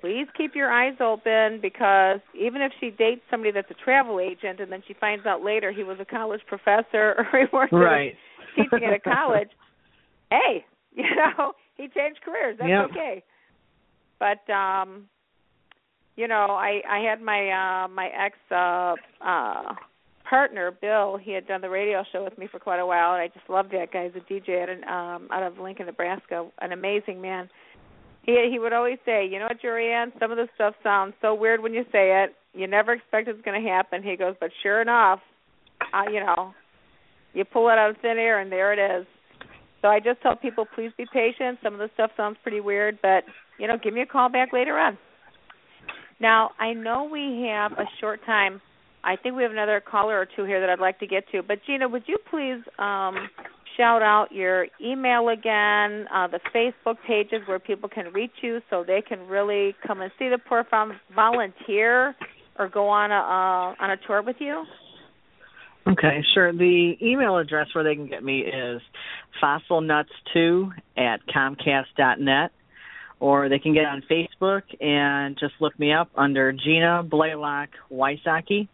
S3: please keep your eyes open because even if she dates somebody that's a travel agent and then she finds out later he was a college professor or he worked
S7: Right.
S3: teaching at a college, hey, you know, he changed careers. That's
S7: Yep.
S3: okay. But um you know, I I had my uh my ex uh uh partner, Bill, he had done the radio show with me for quite a while and I just loved that guy. He's a DJ out an, um out of Lincoln, Nebraska, an amazing man. He he would always say, You know what, Jorianne, some of the stuff sounds so weird when you say it. You never expect it's gonna happen. He goes, But sure enough, uh, you know, you pull it out of thin air and there it is. So I just tell people please be patient. Some of the stuff sounds pretty weird, but you know, give me a call back later on. Now, I know we have a short time. I think we have another caller or two here that I'd like to get to. But Gina, would you please um, shout out your email again, uh, the Facebook pages where people can reach you so they can really come and see the poor farm, volunteer, or go on a uh, on a tour with you?
S7: Okay, sure. The email address where they can get me is fossilnuts2 at comcast dot net,
S4: or they can get on Facebook and just look me up under Gina Blaylock Wysocki,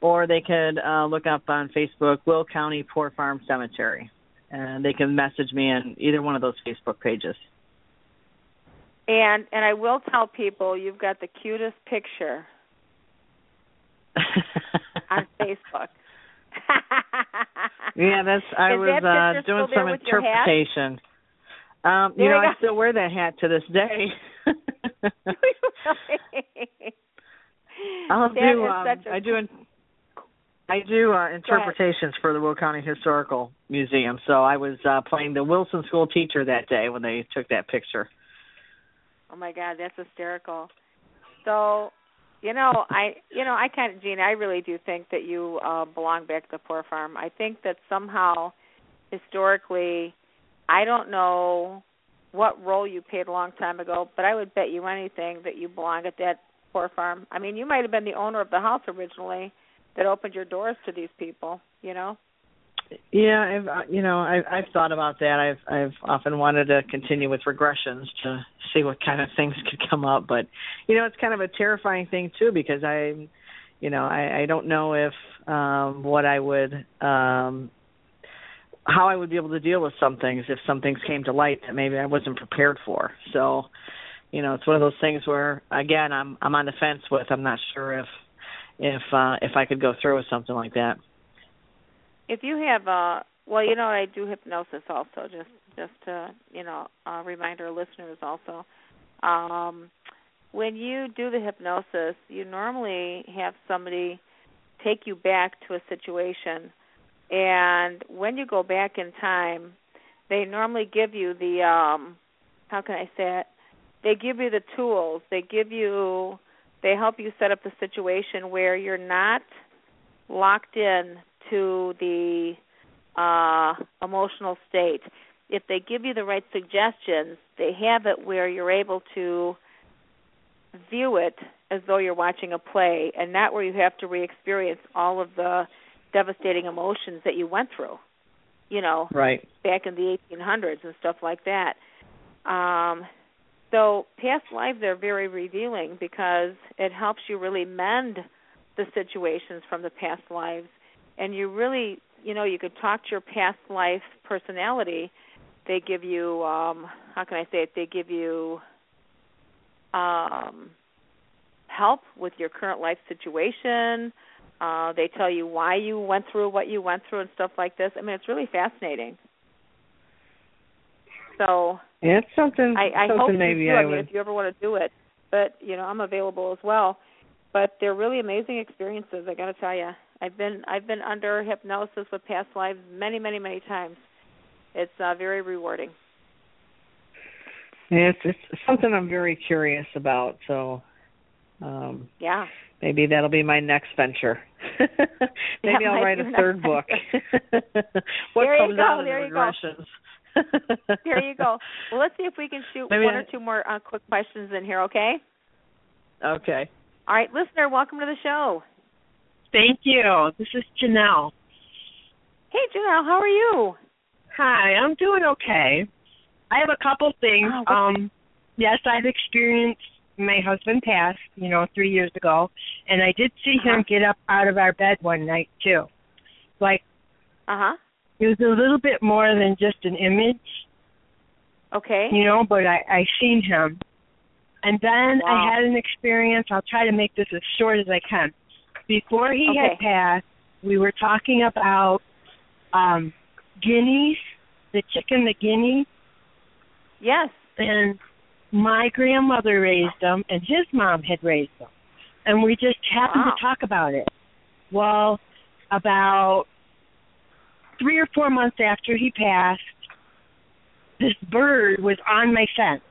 S4: or they could uh, look up on Facebook Will County Poor Farm Cemetery, and they can message me on either one of those Facebook pages.
S3: And and I will tell people you've got the cutest picture on Facebook.
S4: yeah, that's I
S3: Is
S4: was
S3: that
S4: uh doing some
S3: with your hat?
S4: interpretation. Um, you know, I still wear that hat to this day. I'll
S3: That
S4: do um,
S3: a
S4: I do in, I do uh, interpretations for the Will County Historical Museum. So I was uh playing the Wilson School teacher that day when they took that picture.
S3: Oh my God, that's hysterical. So, you know, I, you know, I kind of, Gina, I really do think that you uh, belong back to the poor farm. I think that somehow, historically, I don't know what role you played a long time ago, but I would bet you anything that you belong at that poor farm. I mean, you might have been the owner of the house originally that opened your doors to these people. You know.
S4: Yeah, I've uh, you know I've I've thought about that. I've I've often wanted to continue with regressions to see what kind of things could come up, but you know it's kind of a terrifying thing too because I, you know I I don't know if um what I would um how I would be able to deal with some things if some things came to light that maybe I wasn't prepared for. So, you know, it's one of those things where again I'm I'm on the fence with. I'm not sure if if uh if I could go through with something like that.
S3: If you have a well you know i do hypnosis also just just to you know uh remind our listeners also. Um when you do the hypnosis you normally have somebody take you back to a situation and when you go back in time they normally give you the um how can i say it? They give you the tools. They give you they help you set up the situation where you're not locked in to the uh, emotional state. If they give you the right suggestions, they have it where you're able to view it as though you're watching a play and not where you have to re experience all of the devastating emotions that you went through, you know,
S4: Right.
S3: back in the 1800s and stuff like that. Um, so past lives are very revealing because it helps you really mend the situations from the past lives, and you really, you know, you could talk to your past life personality. They give you, um, how can I say it? They give you um, help with your current life situation. Uh, they tell you why you went through what you went through and stuff like this. I mean, it's really fascinating. So
S4: Yeah, it's something.
S3: I, I
S4: something
S3: hope
S4: maybe
S3: you do.
S4: I
S3: I mean,
S4: would.
S3: if you ever want to do it, but you know, I'm available as well. But they're really amazing experiences. I got to tell you, I've been I've been under hypnosis with past lives many, many, many times. It's uh, very rewarding.
S4: It's it's something I'm very curious about. So, um,
S3: Yeah.
S4: maybe that'll be my next venture. maybe I'll write a third book. what
S3: There you
S4: comes
S3: go,
S4: out of
S3: there
S4: the
S3: you go.
S4: regressions?
S3: There you go. Well, let's see if we can shoot
S4: Maybe
S3: one
S4: I-
S3: or two more uh, quick questions in here. Okay.
S4: Okay.
S3: All right, listener, welcome to the show.
S9: Thank you. This is Janelle.
S3: Hey, Janelle, how are you?
S9: Hi, I'm doing okay. I have a couple things.
S3: Oh,
S9: um yes, I've experienced my husband passed, you know, 3 years ago, and I did see him
S3: Uh-huh.
S9: get up out of our bed one night too. Like
S3: Uh huh.
S9: it was a little bit more than just an image,
S3: Okay.
S9: you know, but I I seen him. And then
S3: Wow.
S9: I had an experience. I'll try to make this as short as I can. Before he
S3: Okay.
S9: had passed, we were talking about um guineas, the chicken, the guinea,
S3: Yes.
S9: and my grandmother raised them, and his mom had raised them, and we just happened
S3: Wow.
S9: to talk about it. Well, about three or four months after he passed, this bird was on my fence,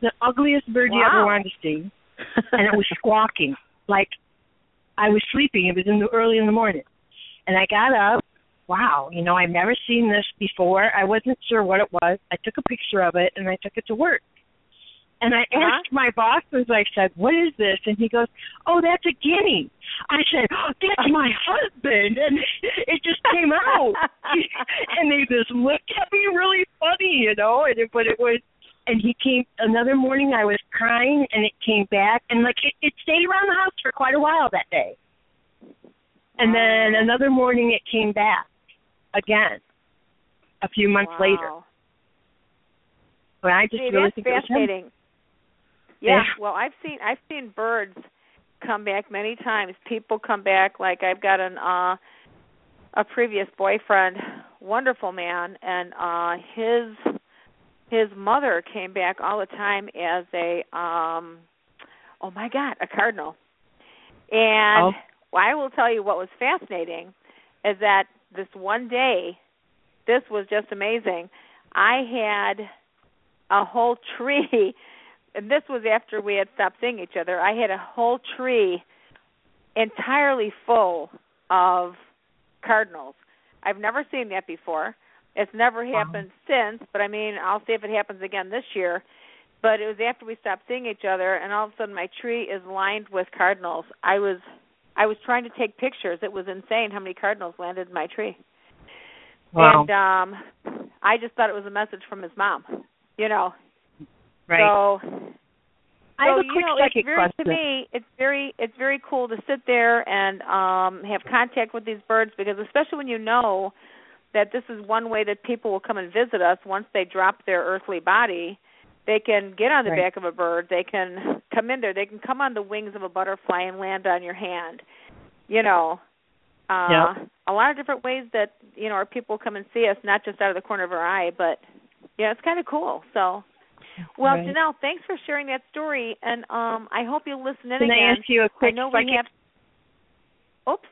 S9: the ugliest bird you ever
S3: Wow.
S9: wanted to see, and it was squawking like I was sleeping. It was in the early in the morning, and I got up. Wow, you know, I've never seen this before. I wasn't sure what it was. I took a picture of it and I took it to work. And I
S3: Uh-huh.
S9: asked my boss, as I said, "What is this?" And he goes, "Oh, that's a guinea." I said, oh, "That's my husband," and it just came out. and they just looked at me really funny, you know. And it, but it was and he came another morning I was crying and it came back and like it, it stayed around the house for quite a while that day. And then another morning it came back again a few months
S3: wow.
S9: later. But I just
S3: See,
S9: really think it was him.
S3: Yeah,
S9: Yeah.
S3: well, I've seen I've seen birds come back many times. People come back like I've got an uh a previous boyfriend, wonderful man, and uh his his mother came back all the time as a um oh my god, a cardinal. And
S9: Oh.
S3: I will tell you what was fascinating is that this one day this was just amazing. I had a whole tree and this was after we had stopped seeing each other. I had a whole tree entirely full of cardinals. I've never seen that before. It's never happened since, but I mean, I'll see if it happens again this year. But it was after we stopped seeing each other and all of a sudden my tree is lined with cardinals. I was I was trying to take pictures. It was insane how many cardinals landed in my tree.
S9: Wow.
S3: And um I just thought it was a message from his mom. You know,
S9: right.
S3: so,
S9: I have
S3: so
S9: a quick
S3: you know,
S9: psychic
S3: it's very
S9: question.
S3: to me, it's very it's very cool to sit there and um have contact with these birds because especially when you know that this is one way that people will come and visit us once they drop their earthly body. They can get on the
S9: Right.
S3: back of a bird. They can come in there. They can come on the wings of a butterfly and land on your hand. You know, uh,
S9: Yep.
S3: a lot of different ways that you know our people come and see us, not just out of the corner of our eye, but yeah, it's kind of cool. So, well,
S9: Right.
S3: Janelle, thanks for sharing that story, and um, I hope you'll listen in
S9: Can I
S3: again.
S9: ask you a quick
S3: I know we have. Oops.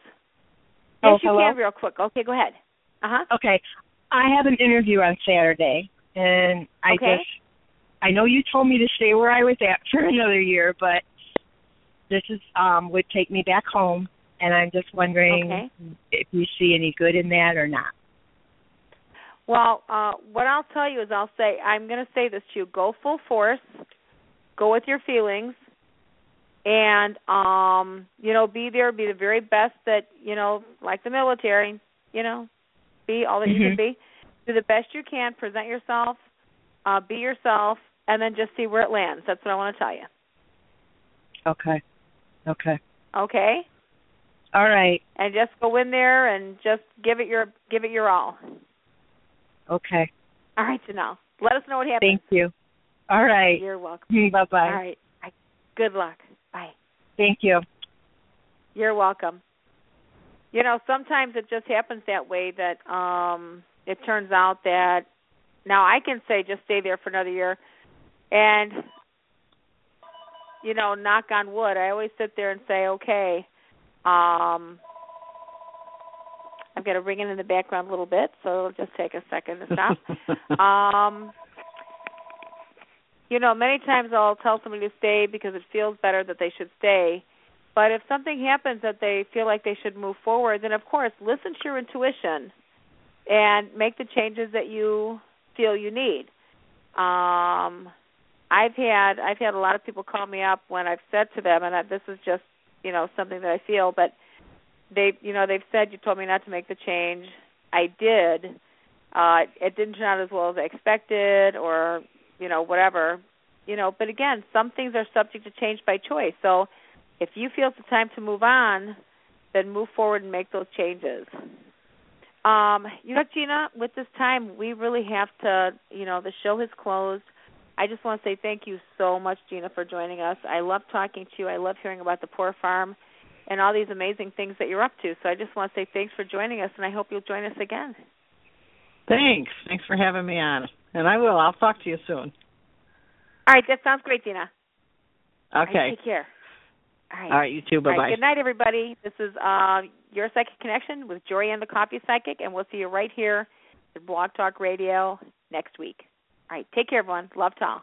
S9: Oh,
S3: yes, you
S9: hello?
S3: can real quick. Okay, go ahead. Uh huh.
S9: Okay. I have an interview on Saturday and I
S3: Okay.
S9: just I know you told me to stay where I was at for another year, but this is um would take me back home and I'm just wondering
S3: Okay.
S9: if you see any good in that or not.
S3: Well, uh, what I'll tell you is I'll say I'm going to say this to you: go full force, go with your feelings, and um, you know, be there, be the very best that you know, like the military, you know, be all that you can
S9: Mhm.
S3: be. Do the best you can, present yourself, uh, be yourself, and then just see where it lands. That's what I want to tell you.
S9: Okay. Okay.
S3: Okay,
S9: All right.
S3: and just go in there and just give it your give it your all.
S9: Okay.
S3: All right, Janelle. Let us know what happens.
S9: Thank you. All right.
S3: You're welcome.
S9: Bye bye.
S3: All right. I- Good luck. Bye.
S9: Thank you.
S3: You're welcome. You know, sometimes it just happens that way that um it turns out that now I can say just stay there for another year and you know, knock on wood. I always sit there and say, "Okay, um I've got to ring it in the background a little bit, so it'll just take a second to stop. um you know, many times I'll tell somebody to stay because it feels better that they should stay. But if something happens that they feel like they should move forward, then of course listen to your intuition and make the changes that you feel you need. Um I've had I've had a lot of people call me up when I've said to them and I, this is just, you know, something that I feel, but they you know, they've said you told me not to make the change. I did. Uh it didn't turn out as well as I expected or you know whatever you know but again some things are subject to change by choice so if you feel it's time to move on then move forward and make those changes um you know gina with this time we really have to you know the show has closed i just want to say thank you so much gina for joining us i love talking to you i love hearing about the poor farm and all these amazing things that you're up to so i just want to say thanks for joining us and i hope you'll join us again
S7: Thanks. Thanks for having me on. And I will. I'll talk to you soon.
S3: all right that sounds great gina All right,
S7: Okay.
S3: take care all right
S7: All right, you too. Bye bye.
S3: right, good night, everybody. This is uh, your Psychic Connection with Jorianne the Coffee Psychic, and we'll see you right here at Blog Talk Radio next week. All right, take care, everyone. Love to all.